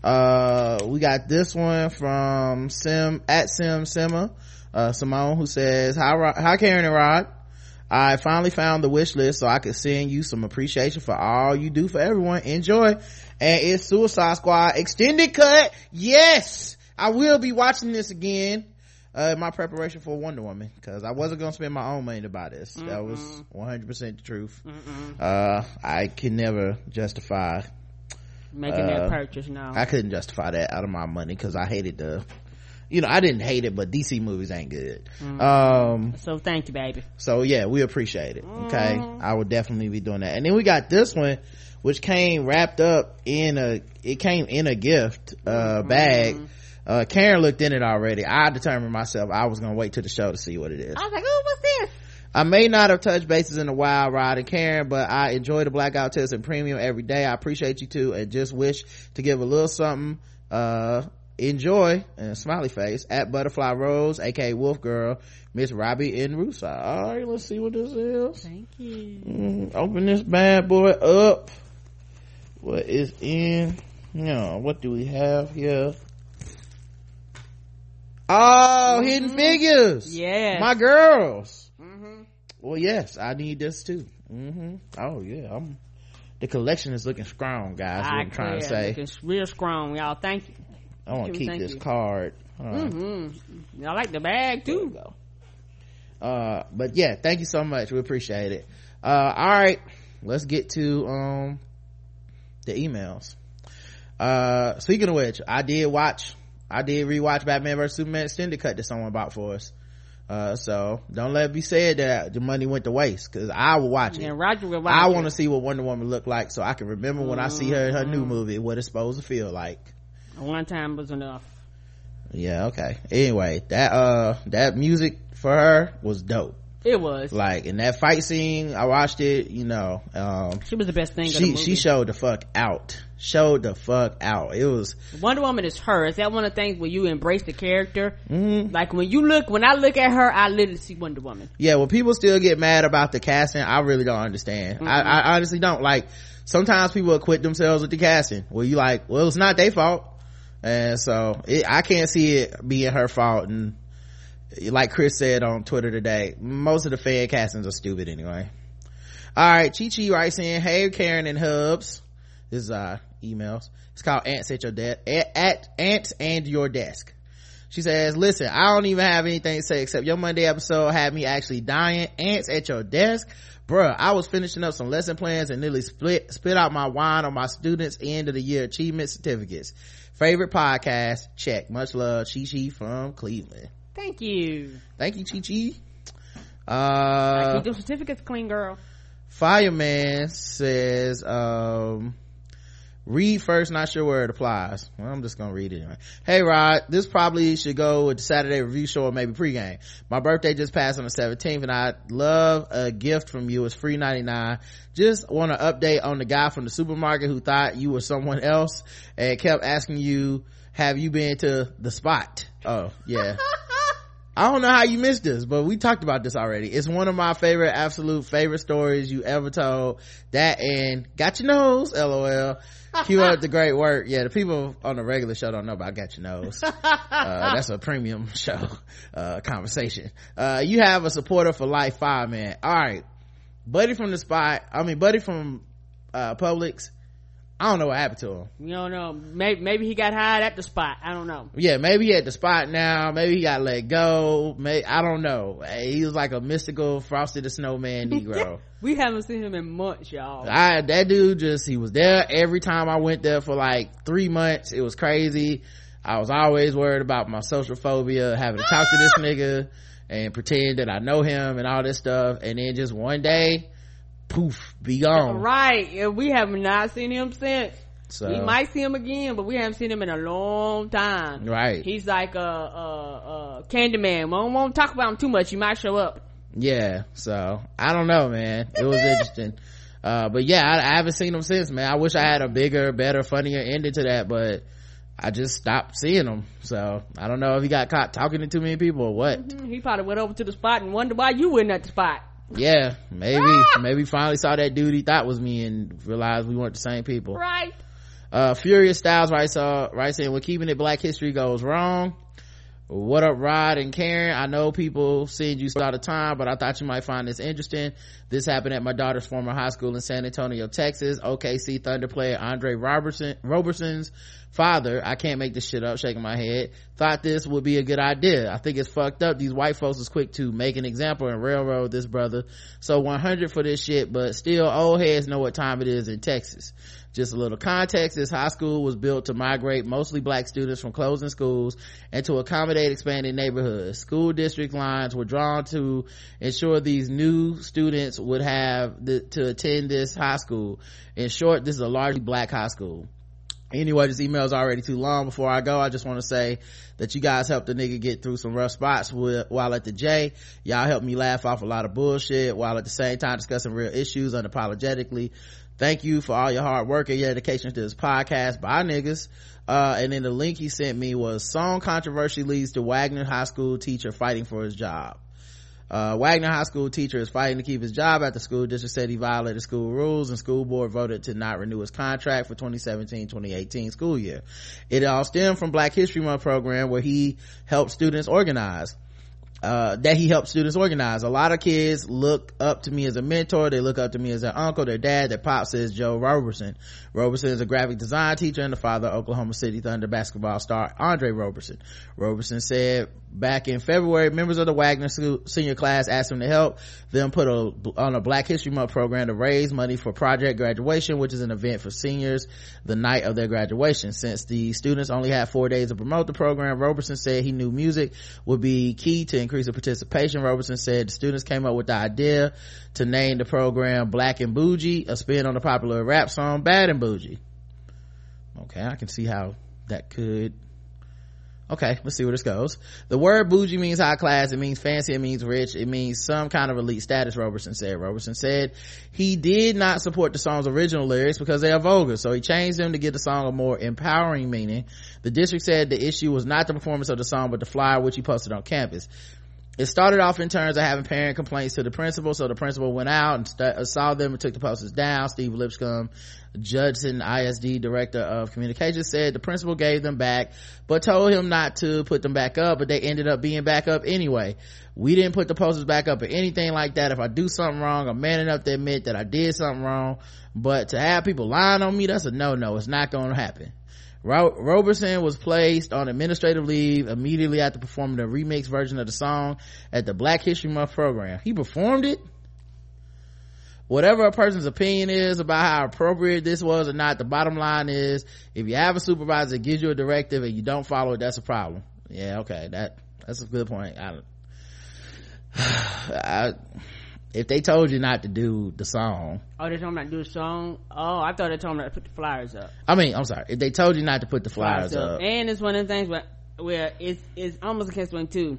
Speaker 2: Uh, we got this one from Sim at Sim Simma, uh, Simone who says, hi, Rod, hi Karen and Rod. I finally found the wish list so I could send you some appreciation for all you do for everyone. Enjoy. And it's Suicide Squad extended cut. Yes! I will be watching this again. Uh, my preparation for Wonder Woman, because I wasn't gonna spend my own money to buy this. That was 100% the truth. Uh, I can never justify
Speaker 3: Making
Speaker 2: uh,
Speaker 3: that purchase now.
Speaker 2: I couldn't justify that out of my money because I hated the, you know, I didn't hate it, but DC movies ain't good.
Speaker 3: Mhm.
Speaker 2: Um,
Speaker 3: so thank you, baby.
Speaker 2: so yeah, we appreciate it. Okay.
Speaker 3: Mhm.
Speaker 2: I would definitely be doing that. And then we got this one, which came wrapped up in a, it came in a gift, uh, bag. Uh, Karen looked in it already. I determined myself I was gonna wait till the show to see what it is.
Speaker 3: I was like, oh, what's this?
Speaker 2: I may not have touched bases in a while, Rod and Karen, but I enjoy the Blackout Test and Premium every day. I appreciate you too, and just wish to give a little something. Uh, enjoy and smiley face at Butterfly Rose, aka Wolf Girl, Miss Robbie and Rusa. All right, let's see what this is.
Speaker 3: Thank you.
Speaker 2: Mm, open this bad boy up. What is in? No, what do we have here? Oh, hidden figures.
Speaker 3: Yeah.
Speaker 2: My girls. Well, yes, I need this too. hmm Oh yeah, I'm. The collection is looking strong, guys. I'm trying to say.
Speaker 3: it's real strong, y'all. Thank you.
Speaker 2: I want to keep this
Speaker 3: you.
Speaker 2: card.
Speaker 3: Mm-hmm. I like the bag too.
Speaker 2: Uh, but yeah, thank you so much. We appreciate it. Uh, all right, let's get to um the emails. Uh, speaking of which, I did watch, I did rewatch Batman vs Superman extended cut that someone bought for us. Uh, so don't let it be said that the money went to waste because I will watch it.
Speaker 3: And Roger will watch
Speaker 2: I want to see what Wonder Woman look like so I can remember when I see her in her new
Speaker 3: Mm-hmm.
Speaker 2: movie what it's supposed to feel like.
Speaker 3: One time was enough.
Speaker 2: Yeah, okay. Anyway, that uh that music for her was dope.
Speaker 3: It was.
Speaker 2: Like in that fight scene, I watched it, you know, um
Speaker 3: She was the best thing. of the
Speaker 2: she she showed the fuck out. Showed the fuck out. It was
Speaker 3: Wonder Woman is her. Is that one of the things where you embrace the character?
Speaker 2: Mm-hmm.
Speaker 3: Like when you look, when I look at her, I literally see Wonder Woman.
Speaker 2: yeah, when people still get mad about the casting, I really don't understand. I,
Speaker 3: Mm-hmm.
Speaker 2: I honestly don't. Like sometimes people acquit themselves with the casting. Well you like, well it's not their fault. and so it, i can't see it being her fault and like chris said on twitter today most of the fan castings are stupid anyway all right chi chi writes in hey karen and hubs this is uh emails it's called ants at your desk at ants and your desk she says, listen, I don't even have anything to say except your Monday episode had me actually dying. Ants at your desk. Bruh, I was finishing up some lesson plans and nearly split, spit out my wine on my students' end of the year achievement certificates. Favorite podcast? Check. Much love. Chi Chi from Cleveland.
Speaker 3: Thank you.
Speaker 2: Thank you, Chi Chi. Uh,
Speaker 3: keep those certificates clean, girl.
Speaker 2: Fireman says, um, read first, not sure where it applies. Well, I'm just gonna read it anyway. Hey Rod, this probably should go with the Saturday review show or maybe pregame. My birthday just passed on the 17th and I'd love a gift from you. It's free 99. Just want to update on the guy from the supermarket who thought you were someone else and kept asking you, have you been to the spot? Oh, yeah. [LAUGHS] I don't know how you missed this, but we talked about this already. It's one of my favorite, absolute favorite stories you ever told. That and got your nose, lol. Keep up the great work. Yeah, the people on the regular show don't know about got your nose. [LAUGHS] Uh, that's a premium [LAUGHS] show, uh, conversation. Uh, you have a supporter for life five, man. All right. Buddy from the spot, I mean, buddy from, uh, Publix. I don't know what happened to him.
Speaker 3: You don't know. Maybe, maybe he got hired at the spot. I don't know.
Speaker 2: yeah maybe he at the spot now maybe he got let go may i don't know he was like a mystical frosty the snowman [LAUGHS] negro
Speaker 3: We haven't seen him in months, y'all.
Speaker 2: I, that dude just he was there every time i went there for like three months it was crazy i was always worried about my social phobia having to talk to this [LAUGHS] nigga and pretend that i know him and all this stuff and then just one day poof be gone
Speaker 3: Right. We have not seen him since.
Speaker 2: so
Speaker 3: We might see him again, but we haven't seen him in a long time.
Speaker 2: right
Speaker 3: He's like a, a, a Candyman. We don't want to talk about him too much. He might show up.
Speaker 2: yeah so i don't know man it was [LAUGHS] interesting uh but yeah I, I haven't seen him since man i wish i had a bigger better funnier ending to that but i just stopped seeing him so i don't know if he got caught talking to too many people or what
Speaker 3: Mhm. He probably went over to the spot and wondered why you weren't at the spot.
Speaker 2: Yeah maybe maybe finally saw that dude he thought was me and realized we weren't the same people.
Speaker 3: Right.
Speaker 2: uh furious styles writes uh writes in when keeping it black history goes wrong. What up rod and karen? I know people send you all the time but i thought you might find this interesting this happened at my daughter's former high school in san antonio texas. Okc thunder player andre roberson roberson's father i can't make this shit up shaking my head thought this would be a good idea. I think it's fucked up. These white folks is quick to make an example and railroad this brother. So 100 for this shit but still old heads know what time it is in texas. Just a little context, this high school was built to migrate mostly black students from closing schools and to accommodate expanding neighborhoods. School district lines were drawn to ensure these new students would have the, to attend this high school. In short, this is a largely black high school. Anyway this email is already too long. Before i go i just want to say that you guys helped the nigga get through some rough spots with, while at the j. Y'all helped me laugh off a lot of bullshit while at the same time discussing real issues unapologetically. Thank you for all your hard work and your dedication to this podcast. Bye niggas. Uh, and then the link he sent me was song controversy leads to wagner high school teacher fighting for his job uh, Wagner High School teacher is fighting to keep his job at the school district said he violated school rules and school board voted to not renew his contract for 2017-2018 school year. It all stemmed from Black History Month program where he helped students organize. Uh, that he helped students organize. A lot of kids look up to me as a mentor. They look up to me as their uncle, their dad, their pop says Joe Roberson. Roberson is a graphic design teacher and the father of Oklahoma City Thunder basketball star Andre Roberson. Roberson said back in February, members of the Wagner school, senior class asked him to help them put a, on a Black History Month program to raise money for Project Graduation, which is an event for seniors the night of their graduation. Since the students only had four days to promote the program, Roberson said he knew music would be key to increase the participation. Roberson said the students came up with the idea to name the program Black and Boujee, a spin on the popular rap song Bad and Boujee. Okay, I can see how that could okay let's see where this goes the word bougie means high class it means fancy it means rich it means some kind of elite status Roberson said Roberson said he did not support the song's original lyrics because they are vulgar so he changed them to give the song a more empowering meaning the district said the issue was not the performance of the song but the flyer which he posted on campus it started off in terms of having parent complaints to the principal so the principal went out and st- uh, saw them and took the posters down. Steve lipscomb judson isd director of communications said the principal gave them back but told him not to put them back up but they ended up being back up anyway. We didn't put the posters back up or anything like that. If i do something wrong i'm man enough to admit that i did something wrong but to have people lying on me that's a no-no. It's not going to happen Ro- Roberson was placed on administrative leave immediately after performing a remix version of the song at the Black History Month program. He performed it. Whatever a person's opinion is about how appropriate this was or not, the bottom line is if you have a supervisor that gives you a directive and you don't follow it, that's a problem. Yeah, okay, that that's a good point. I, [SIGHS] I if they told you not to do the song.
Speaker 3: Oh they told me not to do the song? Oh i thought they told me not to put the flyers up.
Speaker 2: I mean i'm sorry. If they told you not to put the flyers, flyers up. up.
Speaker 3: and it's one of the things where, where it's it's almost a catch one too.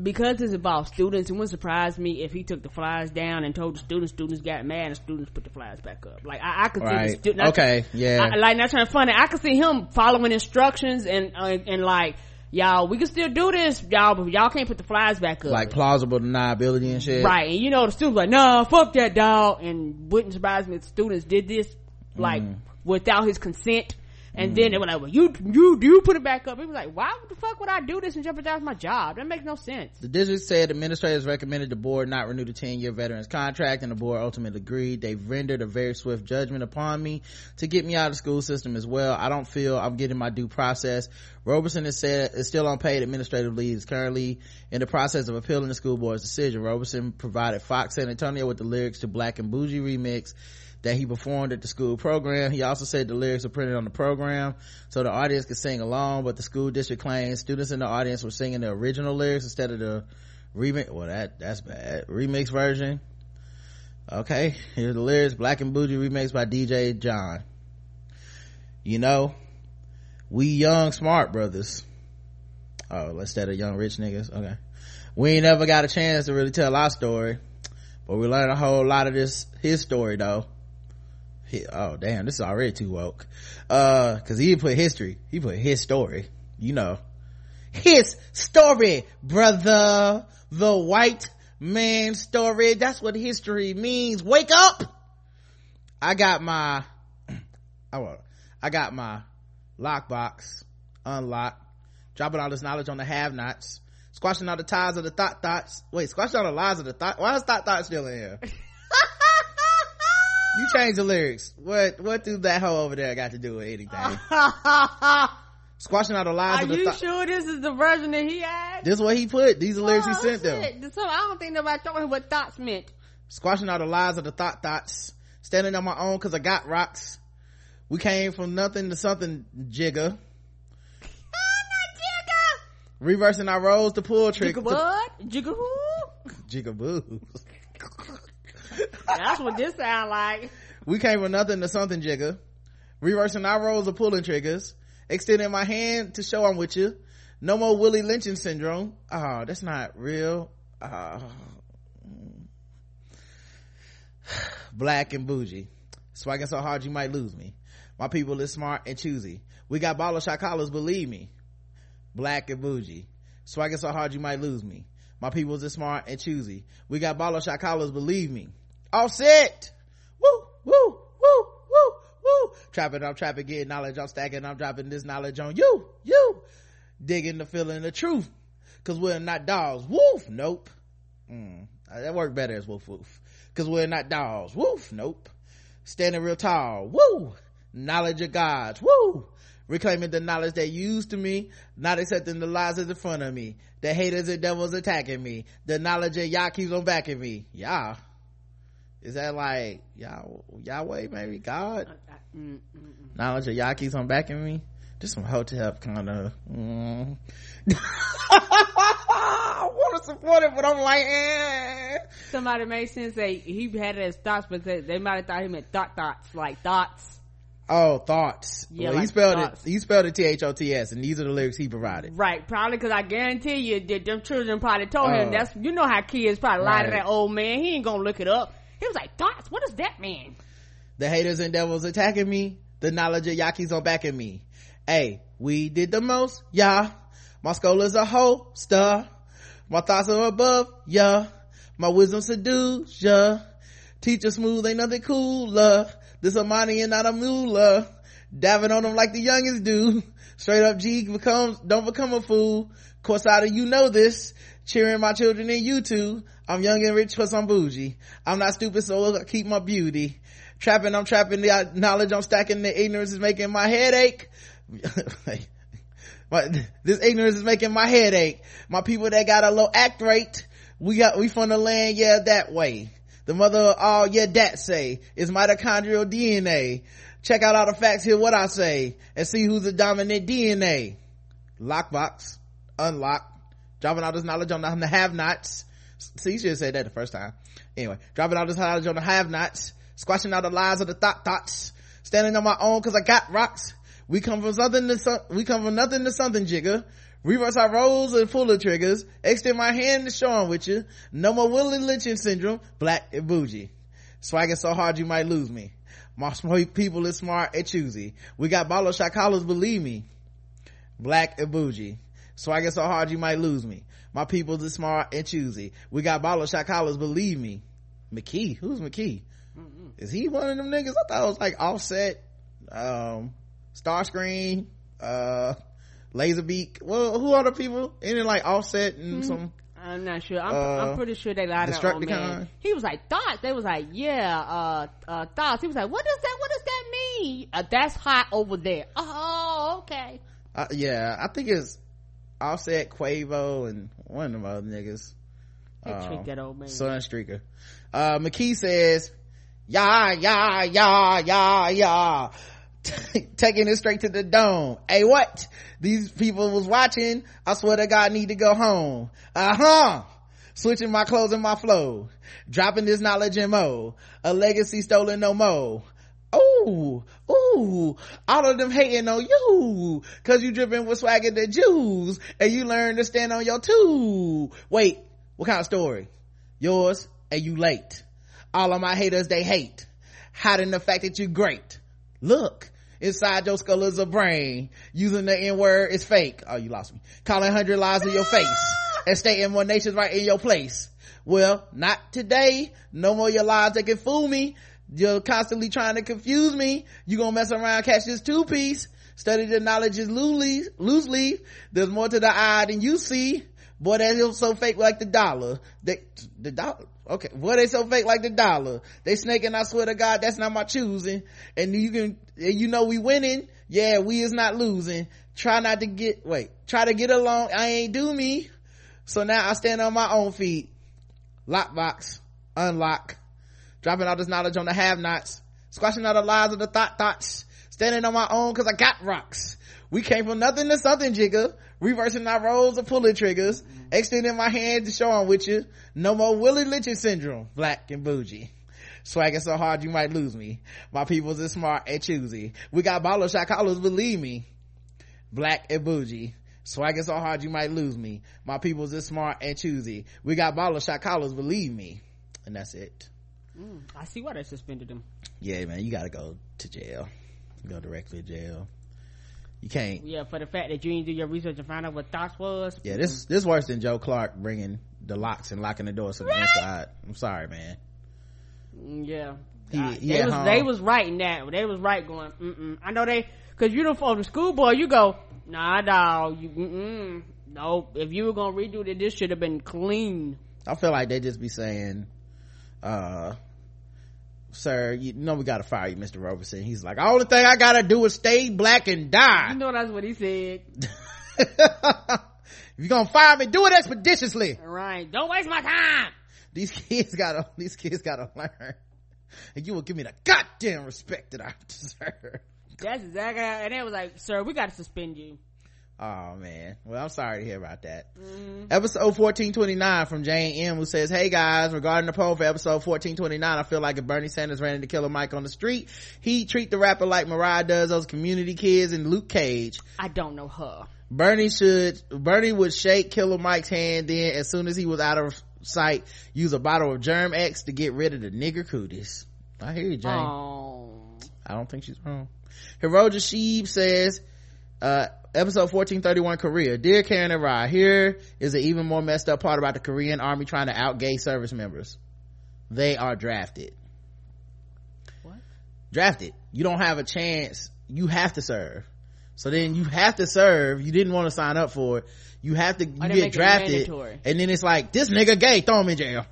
Speaker 3: Because it's about students it wouldn't surprise me if he took the flyers down and told the students students got mad and students put the flyers back up. Like i, I could
Speaker 2: right.
Speaker 3: see the
Speaker 2: student okay yeah.
Speaker 3: I, like not trying to funny i could see him following instructions and uh, and like y'all we can still do this y'all but y'all can't put the flies back up.
Speaker 2: Like plausible deniability and shit.
Speaker 3: Right and you know the students like no fuck that dog and wouldn't surprise me if students did this like mm. without his consent and mm. then they were like, well, you, you, you put it back up. He was like, why the fuck would I do this and jeopardize my job? That makes no sense.
Speaker 2: The district said administrators recommended the board not renew the 10 year veterans contract and the board ultimately agreed. They've rendered a very swift judgment upon me to get me out of the school system as well. I don't feel I'm getting my due process. Roberson is said is still on paid administrative leave. Is currently in the process of appealing the school board's decision. Roberson provided Fox San Antonio with the lyrics to Black and Boujee remix that he performed at the school program. He also said the lyrics were printed on the program so the audience could sing along, but the school district claims students in the audience were singing the original lyrics instead of the remix. Well, that, that's bad. Remix version. Okay. Here's the lyrics. Black and Bougie remix by DJ John. You know, we young smart brothers. Oh, instead of young rich niggas. Okay. We ain't never got a chance to really tell our story, but we learned a whole lot of this, his story though oh damn this is already too woke. Uh because he put history. He put his story you know. His story brother. The white man story. That's what history means. Wake up! I got my [CLEARS THROAT] oh, i got my lockbox unlocked. Dropping all this knowledge on the have nots squashing all the ties of the thought thoughts wait squashing all the lies of the thought why is thought thoughts still in here [LAUGHS] you change the lyrics. What what do that hoe over there got to do with anything? [LAUGHS] Squashing out the lies
Speaker 3: Are
Speaker 2: of the
Speaker 3: you
Speaker 2: th-
Speaker 3: sure this is the version that he had?
Speaker 2: This is what he put. These are lyrics
Speaker 3: oh,
Speaker 2: he sent
Speaker 3: shit.
Speaker 2: them.
Speaker 3: So I don't think nobody told him what thoughts meant.
Speaker 2: Squashing out the lies of the thought thoughts. Standing on my own cause I got rocks. We came from nothing to something jigger. [LAUGHS] Reversing our roles to pull trick.
Speaker 3: Jigga what? Jigga who?
Speaker 2: Jigga boo. [LAUGHS]
Speaker 3: That's what this sound like.
Speaker 2: We came from nothing to something, Jigga. Reversing our roles of pulling triggers. Extending my hand to show I'm with you. No more Willie lynching syndrome. Oh, that's not real. Oh. [SIGHS] Black and bougie. Swagging so hard you might lose me. My people is smart and choosy. We got baller shot collars, believe me. Black and bougie. Swagging so hard you might lose me. My people is smart and choosy. We got baller shot collars, believe me. Offset. Woo, woo, woo, woo, woo. Trapping, I'm trapping, getting knowledge. I'm stacking, I'm dropping this knowledge on you, you. Digging the feeling the truth. Cause we're not dogs. Woof. Nope. Mm, that worked better as woof woof. Cause we're not dogs. Woof. Nope. Standing real tall. Woo. Knowledge of gods. Woo reclaiming the knowledge that used to me, not accepting the lies that's in front of me, the haters and devils attacking me, the knowledge that y'all keeps on backing me. Y'all. Is that like y'all Yahweh maybe God? Uh, mm, mm, mm. Knowledge of y'all keeps on backing me. Just some hotel kind of. Mm. I want to support it, but I'm like, eh.
Speaker 3: Somebody made sense say he had it as thoughts, but they, they might have thought he meant thought thoughts, like thoughts.
Speaker 2: Oh, thoughts. Yeah, well, like he spelled thoughts. it. He spelled it T H O T S, and these are the lyrics he provided.
Speaker 3: Right, probably because I guarantee you that them children probably told uh, him that's you know how kids probably lie to that old man. He ain't gonna look it up. He was like, thoughts? What does that mean?
Speaker 2: The haters and devils attacking me. The knowledge of Yaki's on backing me. Hey, we did the most, yeah. My skull is a whole holster. My thoughts are above, yeah. My wisdom seduce, yeah. Teacher smooth, ain't nothing cooler. This a money and not a moolah. Dabbing on them like the youngest do. Straight up G becomes, don't become a fool. Course out you know this. Cheering my children and you too. I'm young and rich cause I'm bougie. I'm not stupid so I keep my beauty. Trapping, I'm trapping the knowledge, I'm stacking the ignorance is making my head ache. [LAUGHS] But this ignorance is making my head ache. My people that got a low act rate, we got, we from the land, yeah, that way. The mother of all, yeah, that say, is mitochondrial DNA. Check out all the facts, hear what I say, and see who's the dominant DNA. Lockbox, unlock, dropping all this knowledge on the have-nots. See, you should have said that the first time. Anyway, dropping all this knowledge on the have-nots, squashing out the lies of the thought thoughts, standing on my own cause I got rocks, we come from something to some, we come from nothing to something, jigger. Reverse our roles and pull the triggers. Extend my hand to show them with you. No more Willie Lynching syndrome. Black and bougie. Swagging so hard you might lose me. My people is smart and choosy. We got baller shot collars, believe me. Black and bougie. Swagging so hard you might lose me. My people is smart and choosy. We got baller shot collars, believe me. McKee. Who's McKee? Mm-hmm. Is he one of them niggas? I thought it was like offset. Um, Starscream, uh, Laserbeak. Well, who are the people? Any like Offset and mm-hmm. some?
Speaker 3: I'm not sure. I'm, uh, I'm pretty sure they lied on man. He was like thoughts. They was like, yeah, uh, uh, thoughts. He was like, what does that? What does that mean? Uh, that's hot over there. Oh, okay.
Speaker 2: Uh, yeah, I think it's Offset, Quavo, and one of them other niggas.
Speaker 3: Um, that old man.
Speaker 2: Sunstreaker. Uh, McKee says, yeah, yeah, yeah, yeah, yeah. [LAUGHS] taking it straight to the dome. Hey, what? These people was watching. I swear to God, need to go home. Uh huh. Switching my clothes and my flow. Dropping this knowledge in mo. A legacy stolen no more. Ooh, all of them hating on you. Cause you dripping with swagger the Jews. And you learn to stand on your two. Wait, what kind of story? Yours and you late. All of my haters, they hate. Hiding the fact that you great Look, inside your skull is a brain. Using the N word is fake. Oh, you lost me. Calling hundred lies in your face and stating one nation's right in your place. Well, not today. No more your lies that can fool me. You're constantly trying to confuse me. You gonna mess around, catch this two piece. Study the knowledge is loosely, loosely. There's more to the eye than you see. Boy, that's so fake like the dollar. They, the dollar, okay. What they so fake like the dollar. They snaking i swear to god that's not my choosing. And you can you know we winning. Yeah we is not losing. Try not to get wait. Try to get along. I ain't do me. So now i stand on my own feet. Lockbox. Unlock dropping all this knowledge on the have nots squashing all the lies of the thought thoughts standing on my own because i got rocks we came from nothing to something jigger reversing our roles of pulling triggers, mm-hmm. extending my hand to show I'm with you. No more Willie Lynching syndrome, black and bougie. Swagging so hard you might lose me. My people's is smart and choosy. We got baller shot believe me. Black and bougie. Swagging so hard you might lose me. My people's is smart and choosy. We got baller shot believe me. And that's it.
Speaker 3: Mm, I see why they suspended him.
Speaker 2: Yeah, man, you gotta go to jail. Go directly to jail. You can't.
Speaker 3: Yeah for the fact that you didn't do your research and find out what thoughts was.
Speaker 2: Yeah this this worse than joe clark bringing the locks and locking the doors to the inside. I'm sorry man.
Speaker 3: Mm, yeah. He, uh, he they was home. they was right in that. They was right going mm i know they because you don't for the schoolboy you go nah dog you mm no if you were gonna redo it this should have been clean.
Speaker 2: I feel like they just be saying uh sir, you know we gotta fire you, Mr. Roberson. He's like, all the thing I gotta do is stay black and die.
Speaker 3: You know that's what he said. [LAUGHS]
Speaker 2: if you're gonna fire me, do it expeditiously.
Speaker 3: Right. Don't waste my time.
Speaker 2: These kids gotta, these kids gotta learn. And you will give me the goddamn respect that I deserve.
Speaker 3: That's exactly, and it was like, sir, we gotta suspend you.
Speaker 2: Oh man. Well, I'm sorry to hear about that. Mm-hmm. Episode 1429 from Jane M who says, Hey guys, regarding the poll for episode 1429, I feel like if Bernie Sanders ran into Killer Mike on the street, he'd treat the rapper like Mariah does those community kids and Luke Cage.
Speaker 3: I don't know her.
Speaker 2: Bernie should, Bernie would shake Killer Mike's hand then as soon as he was out of sight, use a bottle of Germ X to get rid of the nigger cooties. I hear you, Jane.
Speaker 3: Oh.
Speaker 2: I don't think she's wrong. Hiroja Sheeb says, uh episode 1431 korea. Dear karen and rye here is an even more messed up part about the korean army trying to out gay service members. They are drafted.
Speaker 3: What?
Speaker 2: drafted. You don't have a chance. You have to serve. So then you have to serve. You didn't want to sign up for it. You have to you get drafted and then it's like this nigga gay throw him in jail.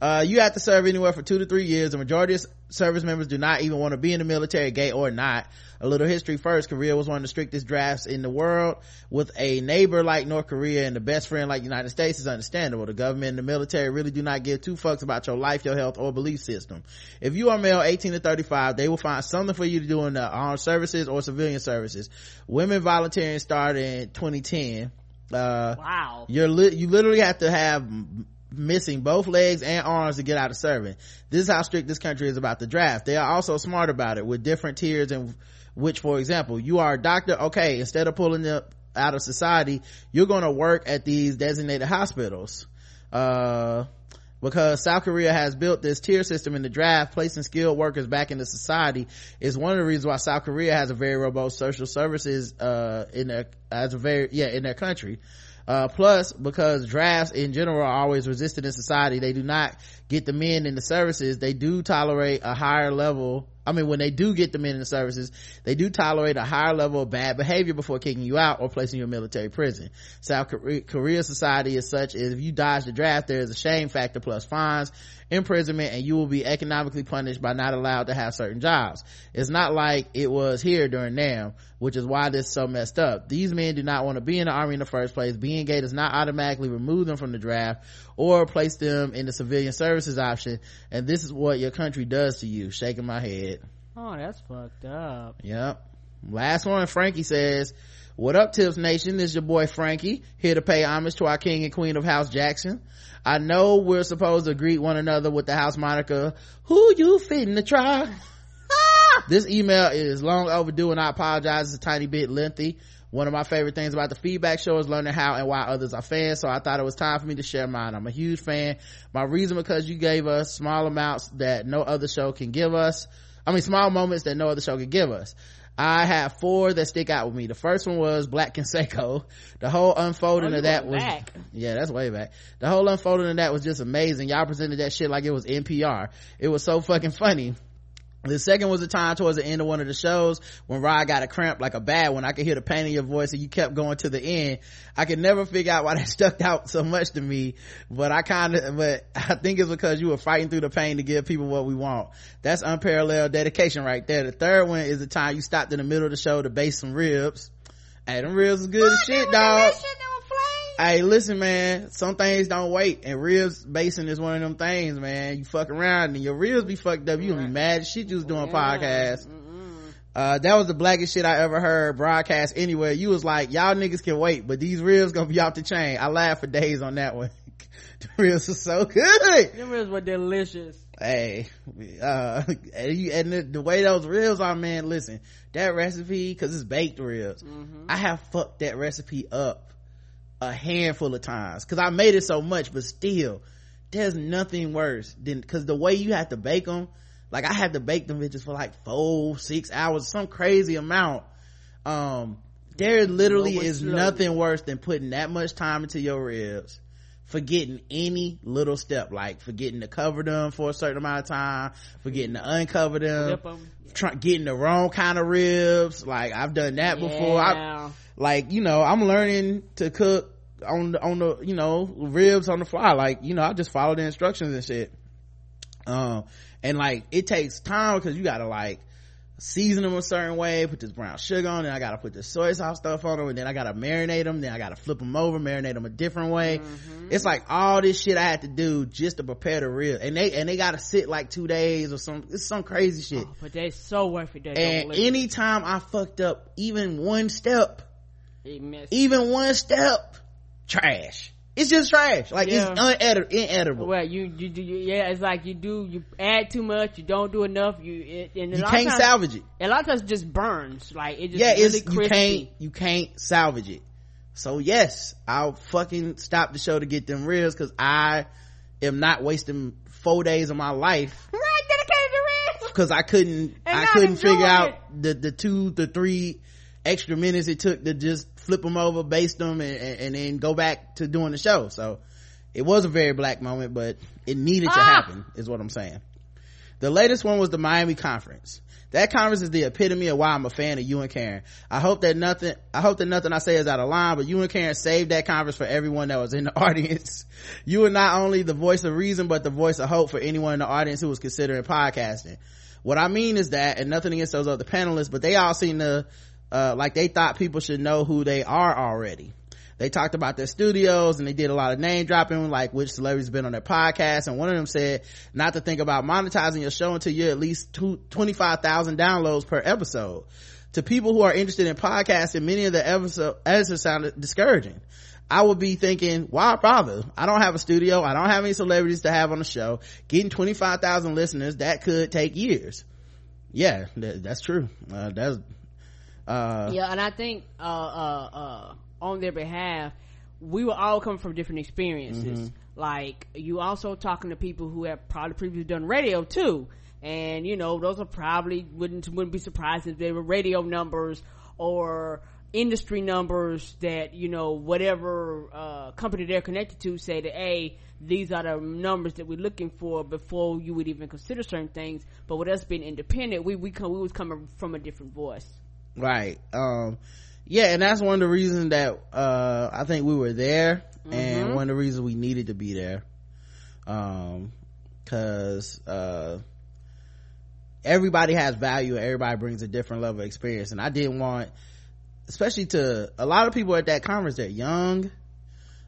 Speaker 2: Uh, you have to serve anywhere for two to three years. The majority service members do not even want to be in the military, gay or not. A little history first. Korea was one of the strictest drafts in the world. With a neighbor like North Korea and the best friend like the United States is understandable. The government and the military really do not give two fucks about your life, your health, or belief system. If you are male 18 to 35, they will find something for you to do in the armed services or civilian services. Women volunteering started in 2010. Uh,
Speaker 3: Wow.
Speaker 2: you're li- you literally have to have missing both legs and arms to get out of serving. This is how strict this country is about the draft. They are also smart about it with different tiers and which, for example, you are a doctor. Okay. Instead of pulling them out of society, you're going to work at these designated hospitals. Uh, because South Korea has built this tier system in the draft, placing skilled workers back into society is one of the reasons why South Korea has a very robust social services, uh, in their, as a very, yeah, in their country. Uh, plus, because drafts in general are always resisted in society, they do not get the men in the services. They do tolerate a higher level. I mean, when they do get the men in the services, they do tolerate a higher level of bad behavior before kicking you out or placing you in military prison. South Korea, Korea society is such if you dodge the draft, there is a shame factor plus fines, imprisonment, and you will be economically punished by not allowed to have certain jobs. It's not like it was here during NAM, which is why this is so messed up. These men do not want to be in the army in the first place. Being gay does not automatically remove them from the draft or place them in the civilian services option. And this is what your country does to you. Shaking my head.
Speaker 3: Oh, that's fucked up.
Speaker 2: Yep. Last one, Frankie says, what up, Tips Nation? This is your boy Frankie, here to pay homage to our king and queen of House Jackson. I know we're supposed to greet one another with the house moniker, who you fitting to try? [LAUGHS] this email is long overdue and I apologize. It's a tiny bit lengthy. One of my favorite things about the feedback show is learning how and why others are fans. So I thought it was time for me to share mine. I'm a huge fan. My reason because you gave us small amounts that no other show can give us. I mean, small moments that no other show can give us. I have four that stick out with me. The first one was Black Canseco. The whole unfolding
Speaker 3: Oh,
Speaker 2: of that was,
Speaker 3: back.
Speaker 2: yeah, that's way back. The whole unfolding of that was just amazing. Y'all presented that shit like it was NPR. It was so fucking funny. The second was a time towards the end of one of the shows when Rod got a cramp like a bad one. I could hear the pain in your voice and you kept going to the end. I could never figure out why that [LAUGHS] stuck out so much to me, but I kind of, but I think it's because you were fighting through the pain to give people what we want. That's unparalleled dedication right there. The third one is the time you stopped in the middle of the show to base some ribs. Hey, them ribs is good as shit, dog. Hey, listen, man. Some things don't wait, and ribs basing is one of them things, man. You fuck around and your ribs be fucked up. You gonna be mad as shit. You was doing podcasts. Uh, that was the blackest shit I ever heard broadcast anywhere. You was like, y'all niggas can wait, but these ribs gonna be off the chain. I laughed for days on that one. [LAUGHS] the ribs are so good.
Speaker 3: The ribs were delicious.
Speaker 2: Hey, uh, and, you, and the, the way those ribs are, man, listen, that recipe, cause it's baked ribs. I have fucked that recipe up a handful of times because I made it so much, but still, there's nothing worse than because the way you have to bake them, like I had to bake them bitches for like four, six hours, some crazy amount. Um, there literally is nothing worse than putting that much time into your ribs, forgetting any little step, like forgetting to cover them for a certain amount of time, forgetting to uncover them,
Speaker 3: Flip 'em.
Speaker 2: try, getting the wrong kind of ribs. Like I've done that before. I,
Speaker 3: Yeah.
Speaker 2: Like you know i'm learning to cook on the on the you know ribs on the fly. Like you know i just follow the instructions and shit. Um and like it takes time because you gotta like season them a certain way put this brown sugar on it i gotta put the soy sauce stuff on them and then i gotta marinate them then i gotta flip them over marinate them a different way. It's like all this shit i had to do just to prepare the rib. And they and they gotta sit like two days or some it's some crazy shit.
Speaker 3: But they're so worth it.
Speaker 2: And anytime i fucked up even one step. Even one step. Trash. It's just trash. Like
Speaker 3: Yeah.
Speaker 2: it's unedible inedible.
Speaker 3: Well, you, you, you, you- yeah, it's like you do, you add too much, you don't do enough, you, it, and
Speaker 2: you can't
Speaker 3: times-
Speaker 2: salvage it.
Speaker 3: A lot of times it just burns, like it just
Speaker 2: yeah
Speaker 3: really
Speaker 2: it's
Speaker 3: crispy.
Speaker 2: you can't you can't salvage it. So yes i'll fucking stop the show to get them ribs because i am not wasting four days of my life
Speaker 3: Right, dedicated to ribs.
Speaker 2: because i couldn't
Speaker 3: And
Speaker 2: i couldn't figure
Speaker 3: enjoy
Speaker 2: out the the two the three extra minutes it took to just flip them over base them and, and, and then go back to doing the show. So it was a very black moment but it needed to
Speaker 3: Ah!
Speaker 2: happen is what i'm saying. The latest one was the miami conference. That conference is the epitome of why i'm a fan of you and karen. I hope that nothing i hope that nothing i say is out of line but you and karen saved that conference for everyone that was in the [LAUGHS] audience. You were not only the voice of reason but the voice of hope for anyone in the audience who was considering podcasting. What i mean is that and nothing against those other panelists but they all seem to uh, like they thought people should know who they are already they talked about their studios and they did a lot of name dropping like which celebrities been on their podcast and one of them said not to think about monetizing your show until you're at least two, 25,000 downloads per episode to people who are interested in podcasting many of the episode answers sounded discouraging I would be thinking, why bother? I don't have a studio. I don't have any celebrities to have on the show. Getting 25,000 listeners, that could take years. Yeah, that, that's true. Uh, that's, uh,
Speaker 3: yeah and i think uh uh uh on their behalf we were all coming from different experiences.
Speaker 2: Mhm.
Speaker 3: like you also talking to people who have probably previously done radio too. And you know those are probably wouldn't wouldn't be surprised if they were radio numbers or industry numbers that you know whatever uh company they're connected to say that hey these are the numbers that we're looking for before you would even consider certain things. But with us being independent we we come we was coming from a different voice
Speaker 2: right. Um yeah and that's one of the reasons that uh i think we were there and
Speaker 3: Mhm.
Speaker 2: one of the reasons we needed to be there. Um because uh everybody has value everybody brings a different level of experience. And i didn't want especially to a lot of people at that conference they're young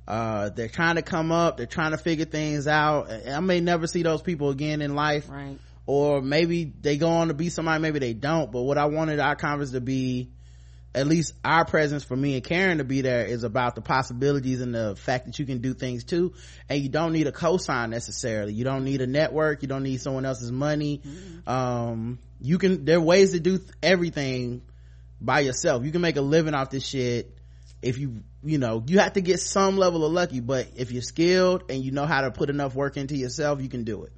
Speaker 2: uh they're trying to come up they're trying to figure things out. I may never see those people again in life.
Speaker 3: Right
Speaker 2: or maybe they go on to be somebody maybe they don't. But what i wanted our conference to be at least our presence for me and karen to be there is about the possibilities and the fact that you can do things too. And you don't need a cosign necessarily. You don't need a network. You don't need someone else's money. Um you can there are ways to do th- everything by yourself. You can make a living off this shit if you you know you have to get some level of lucky. But if you're skilled and you know how to put enough work into yourself you can do it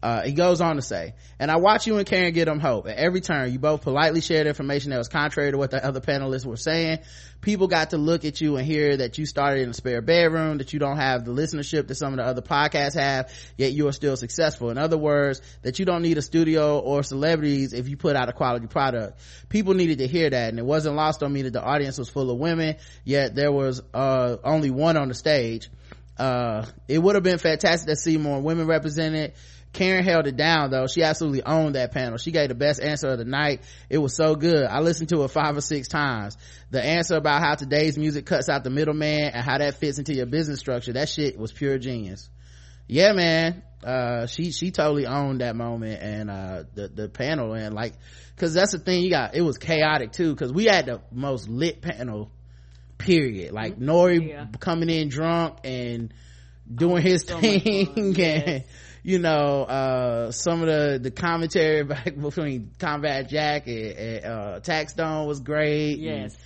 Speaker 2: uh, he goes on to say, and I watch you and Karen get them hope. At every turn, you both politely shared information that was contrary to what the other panelists were saying. People got to look at you and hear that you started in a spare bedroom, that you don't have the listenership that some of the other podcasts have, yet you are still successful. In other words, that you don't need a studio or celebrities if you put out a quality product. People needed to hear that, and it wasn't lost on me that the audience was full of women, yet there was, uh, only one on the stage. Uh, it would have been fantastic to see more women represented. Karen held it down though. She absolutely owned that panel. She gave the best answer of the night. It was so good. I listened to it five or six times. The answer about how today's music cuts out the middleman and how that fits into your business structure, that shit was pure genius. Yeah, man. Uh, she, she totally owned that moment and, uh, the, the panel and like, cause that's the thing you got, it was chaotic too, cause we had the most lit panel, period. Like N.O.R.E. coming in drunk and doing his thing [LAUGHS] and, you know, uh, some of the, the commentary [LAUGHS] back between Combat Jack and, and uh, Taxstone was great.
Speaker 3: Yes.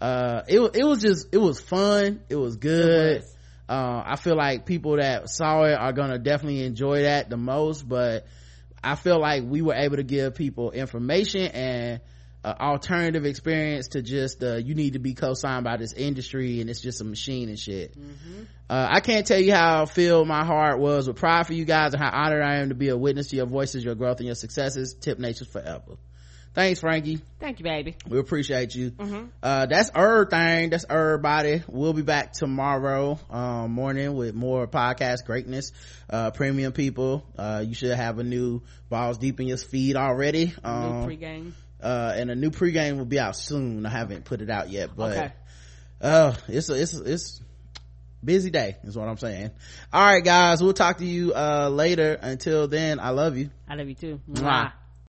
Speaker 2: And, uh, it, it was just, it was fun. It was good. Uh, I feel like people that saw it are gonna definitely enjoy that the most, but I feel like we were able to give people information and uh, alternative experience to just, uh, you need to be co-signed by this industry and it's just a machine and shit. Uh, I can't tell you how filled my heart was with pride for you guys and how honored I am to be a witness to your voices, your growth, and your successes. Tip Nations forever. Thanks, Frankie.
Speaker 3: thank you baby
Speaker 2: We appreciate you.
Speaker 3: Mhm.
Speaker 2: Uh, that's everything. That's everybody. We'll be back tomorrow, um, morning with more podcast greatness. Uh, premium people. Uh, you should have a new Balls Deep in your feed already. Um,
Speaker 3: New pregame
Speaker 2: uh, and a new pregame will be out soon. I haven't put it out yet, but,
Speaker 3: Okay.
Speaker 2: uh, it's, a, it's, a, it's busy day is what I'm saying. All right, guys. We'll talk to you, uh, later. Until then, I love you.
Speaker 3: i love you too
Speaker 2: Mwah.
Speaker 3: Mwah.